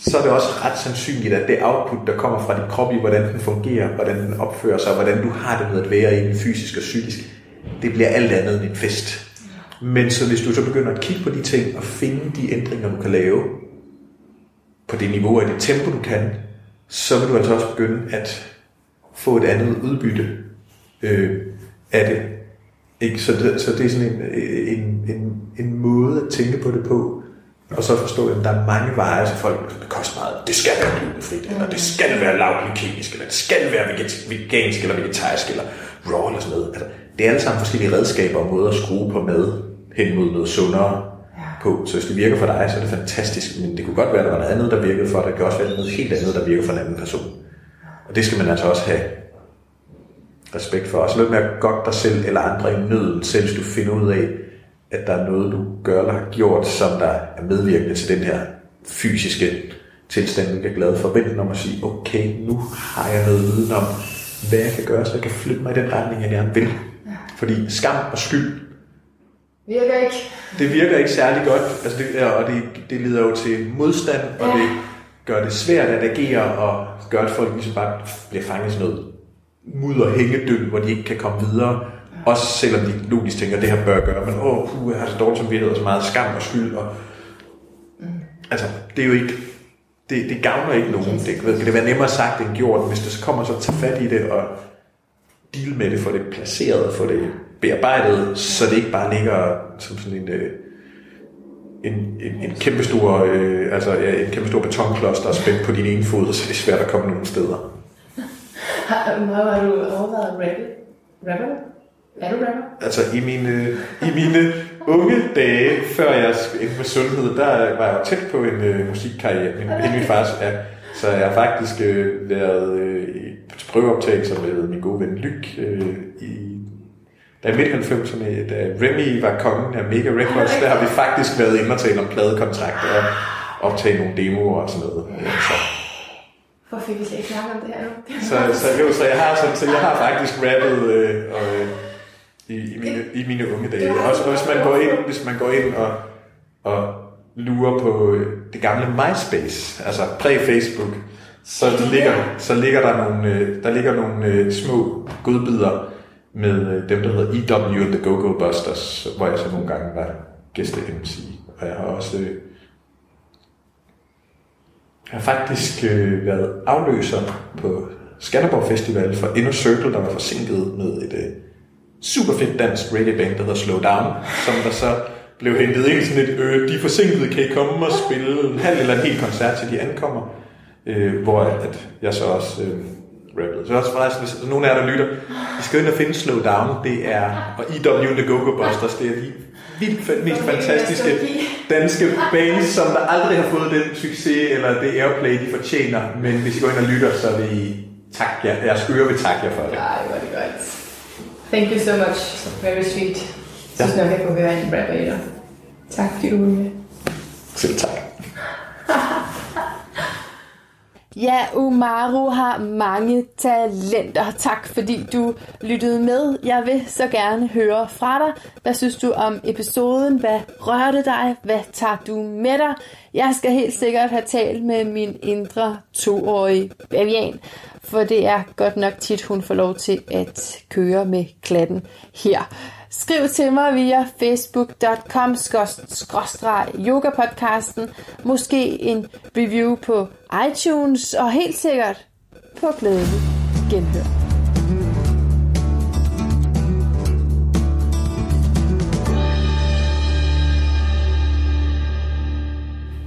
Så er det også ret sandsynligt, at det output, der kommer fra din krop i, hvordan den fungerer, hvordan den opfører sig, hvordan du har det med at være i den fysisk og psykisk, det bliver alt andet end en fest. Men så hvis du så begynder at kigge på de ting og finde de ændringer, du kan lave på det niveau og det tempo, du kan, så vil du altså også begynde at få et andet udbytte øh, af det. Ikke? Så, det, så det er sådan en, øh, en, en, en måde at tænke på det på, og så forstå, at der er mange veje, så folk det koster meget. Det skal være glutenfrit, eller det skal være lavglykemisk, eller det skal være vegansk, eller vegetarisk, eller raw, eller sådan noget. Altså, det er alle sammen forskellige redskaber og måder at skrue på mad hen mod noget sundere på. Så hvis det virker for dig, så er det fantastisk, men det kunne godt være, at der var noget andet, der virkede for dig. Det kan også være noget helt andet, der virker for en anden person. Og det skal man altså også have respekt for. Og så lidt med at godt dig selv eller andre i nøden, selv hvis du finder ud af, at der er noget, du gør eller har gjort, som der er medvirkende til den her fysiske tilstand, du er glad for. Vent om at sige, okay, nu har jeg noget viden om, hvad jeg kan gøre, så jeg kan flytte mig i den retning, jeg gerne vil. Fordi skam og skyld, Virker ikke. det virker ikke særlig godt, altså det, og det, det leder jo til modstand, og Ja. det gør det svært at agere, og gør, at folk ligesom bare bliver fanget i sådan noget mudder hængedøn, hvor de ikke kan komme videre. Også selvom de logisk tænker, at det her bør jeg gøre, men åh, puh, jeg har så dårligt samvittighed og så meget skam og skyld. Og, altså, det er jo ikke, det, det gavner ikke nogen. Det kan det være nemmere sagt end gjort, hvis det så kommer så at tage fat i det og deal med det, få det placeret, få det bearbejdet, så det ikke bare ligger som sådan en, øh, en, en, en kæmpe stor, øh, altså ja, en kæmpe stor betonklods, der er spændt på din ene fod, så er det svært at komme nogen steder. Har, har, du overvejet? Rapper du? Er du rapper? Altså i mine, i mine unge dage, før jeg endte med sundhed, der var jeg tæt på en øh, musikkarriere. Min, hele min fars er. Så jeg har faktisk øh, været øh, til prøveoptagelser med min gode ven Lyk øh, i da midt 90'erne, da Remy var kongen af Mega Records, der har vi faktisk været inde og tale om pladekontrakter og optage nogle demoer og sådan noget. Så, Hvorfor fik vi slet ikke om det her nu? så, så, jo, så jeg har sådan, så jeg har faktisk rappet øh, og, øh, i, i, mine, i mine unge dage. Også hvis man går ind, hvis man går ind og, og lurer på øh, det gamle MySpace, altså præ-Facebook, så ligger, så ligger der nogle, øh, der ligger nogle øh, små godbidder med dem, der hedder EW and the Go-Go Busters, hvor jeg så nogle gange var gæste-MC. Og jeg har også jeg har faktisk øh, været afløser på Skanderborg Festival for Inner Circle, der var forsinket med et super fedt dansk reggae band, der hedder Slow Down, som der så blev hentet ind sådan et, øh, de er forsinkede, kan I komme og spille en halv eller en hel koncert, til de ankommer. Øh, hvor at, jeg så også øh, rappede. Så også forresten, hvis nogen af jer, der lytter, I skal ind og finde Slow Down, det er, og EW The Go-Go Busters, det er de vildt mest fantastiske danske bands, som der aldrig har fået den succes, eller det airplay, de fortjener. Men hvis I går ind og lytter, så vil I tak jer. Jeres øre vil takke jer for det. Ej, hvor er det godt. Thank you so much. Very sweet. Jeg synes nok, jeg kunne høre en dig. Tak, fordi du var med. Selv tak. Ja, Umaru har mange talenter. Tak fordi du lyttede med. Jeg vil så gerne høre fra dig. Hvad synes du om episoden? Hvad rørte dig? Hvad tager du med dig? Jeg skal helt sikkert have talt med min indre toårige bavian, for det er godt nok tit, hun får lov til at køre med klatten her. Skriv til mig via facebook.com yogapodcasten, måske en review på iTunes og helt sikkert på glædelig genhør.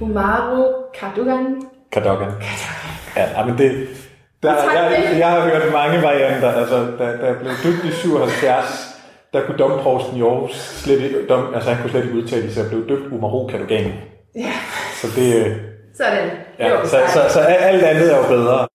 Umaru Kadugan. Kadogan. Ja, men det, der, jeg, jeg har hørt mange varianter. Altså, da, da jeg blev døbt i 77, der kunne domprovsten i Aarhus slet ikke, dom, altså han kunne slet ikke udtale så jeg blev døbt Umaru Kadogan. Ja, Så det, sådan. ja, så, så, så alt andet er jo bedre.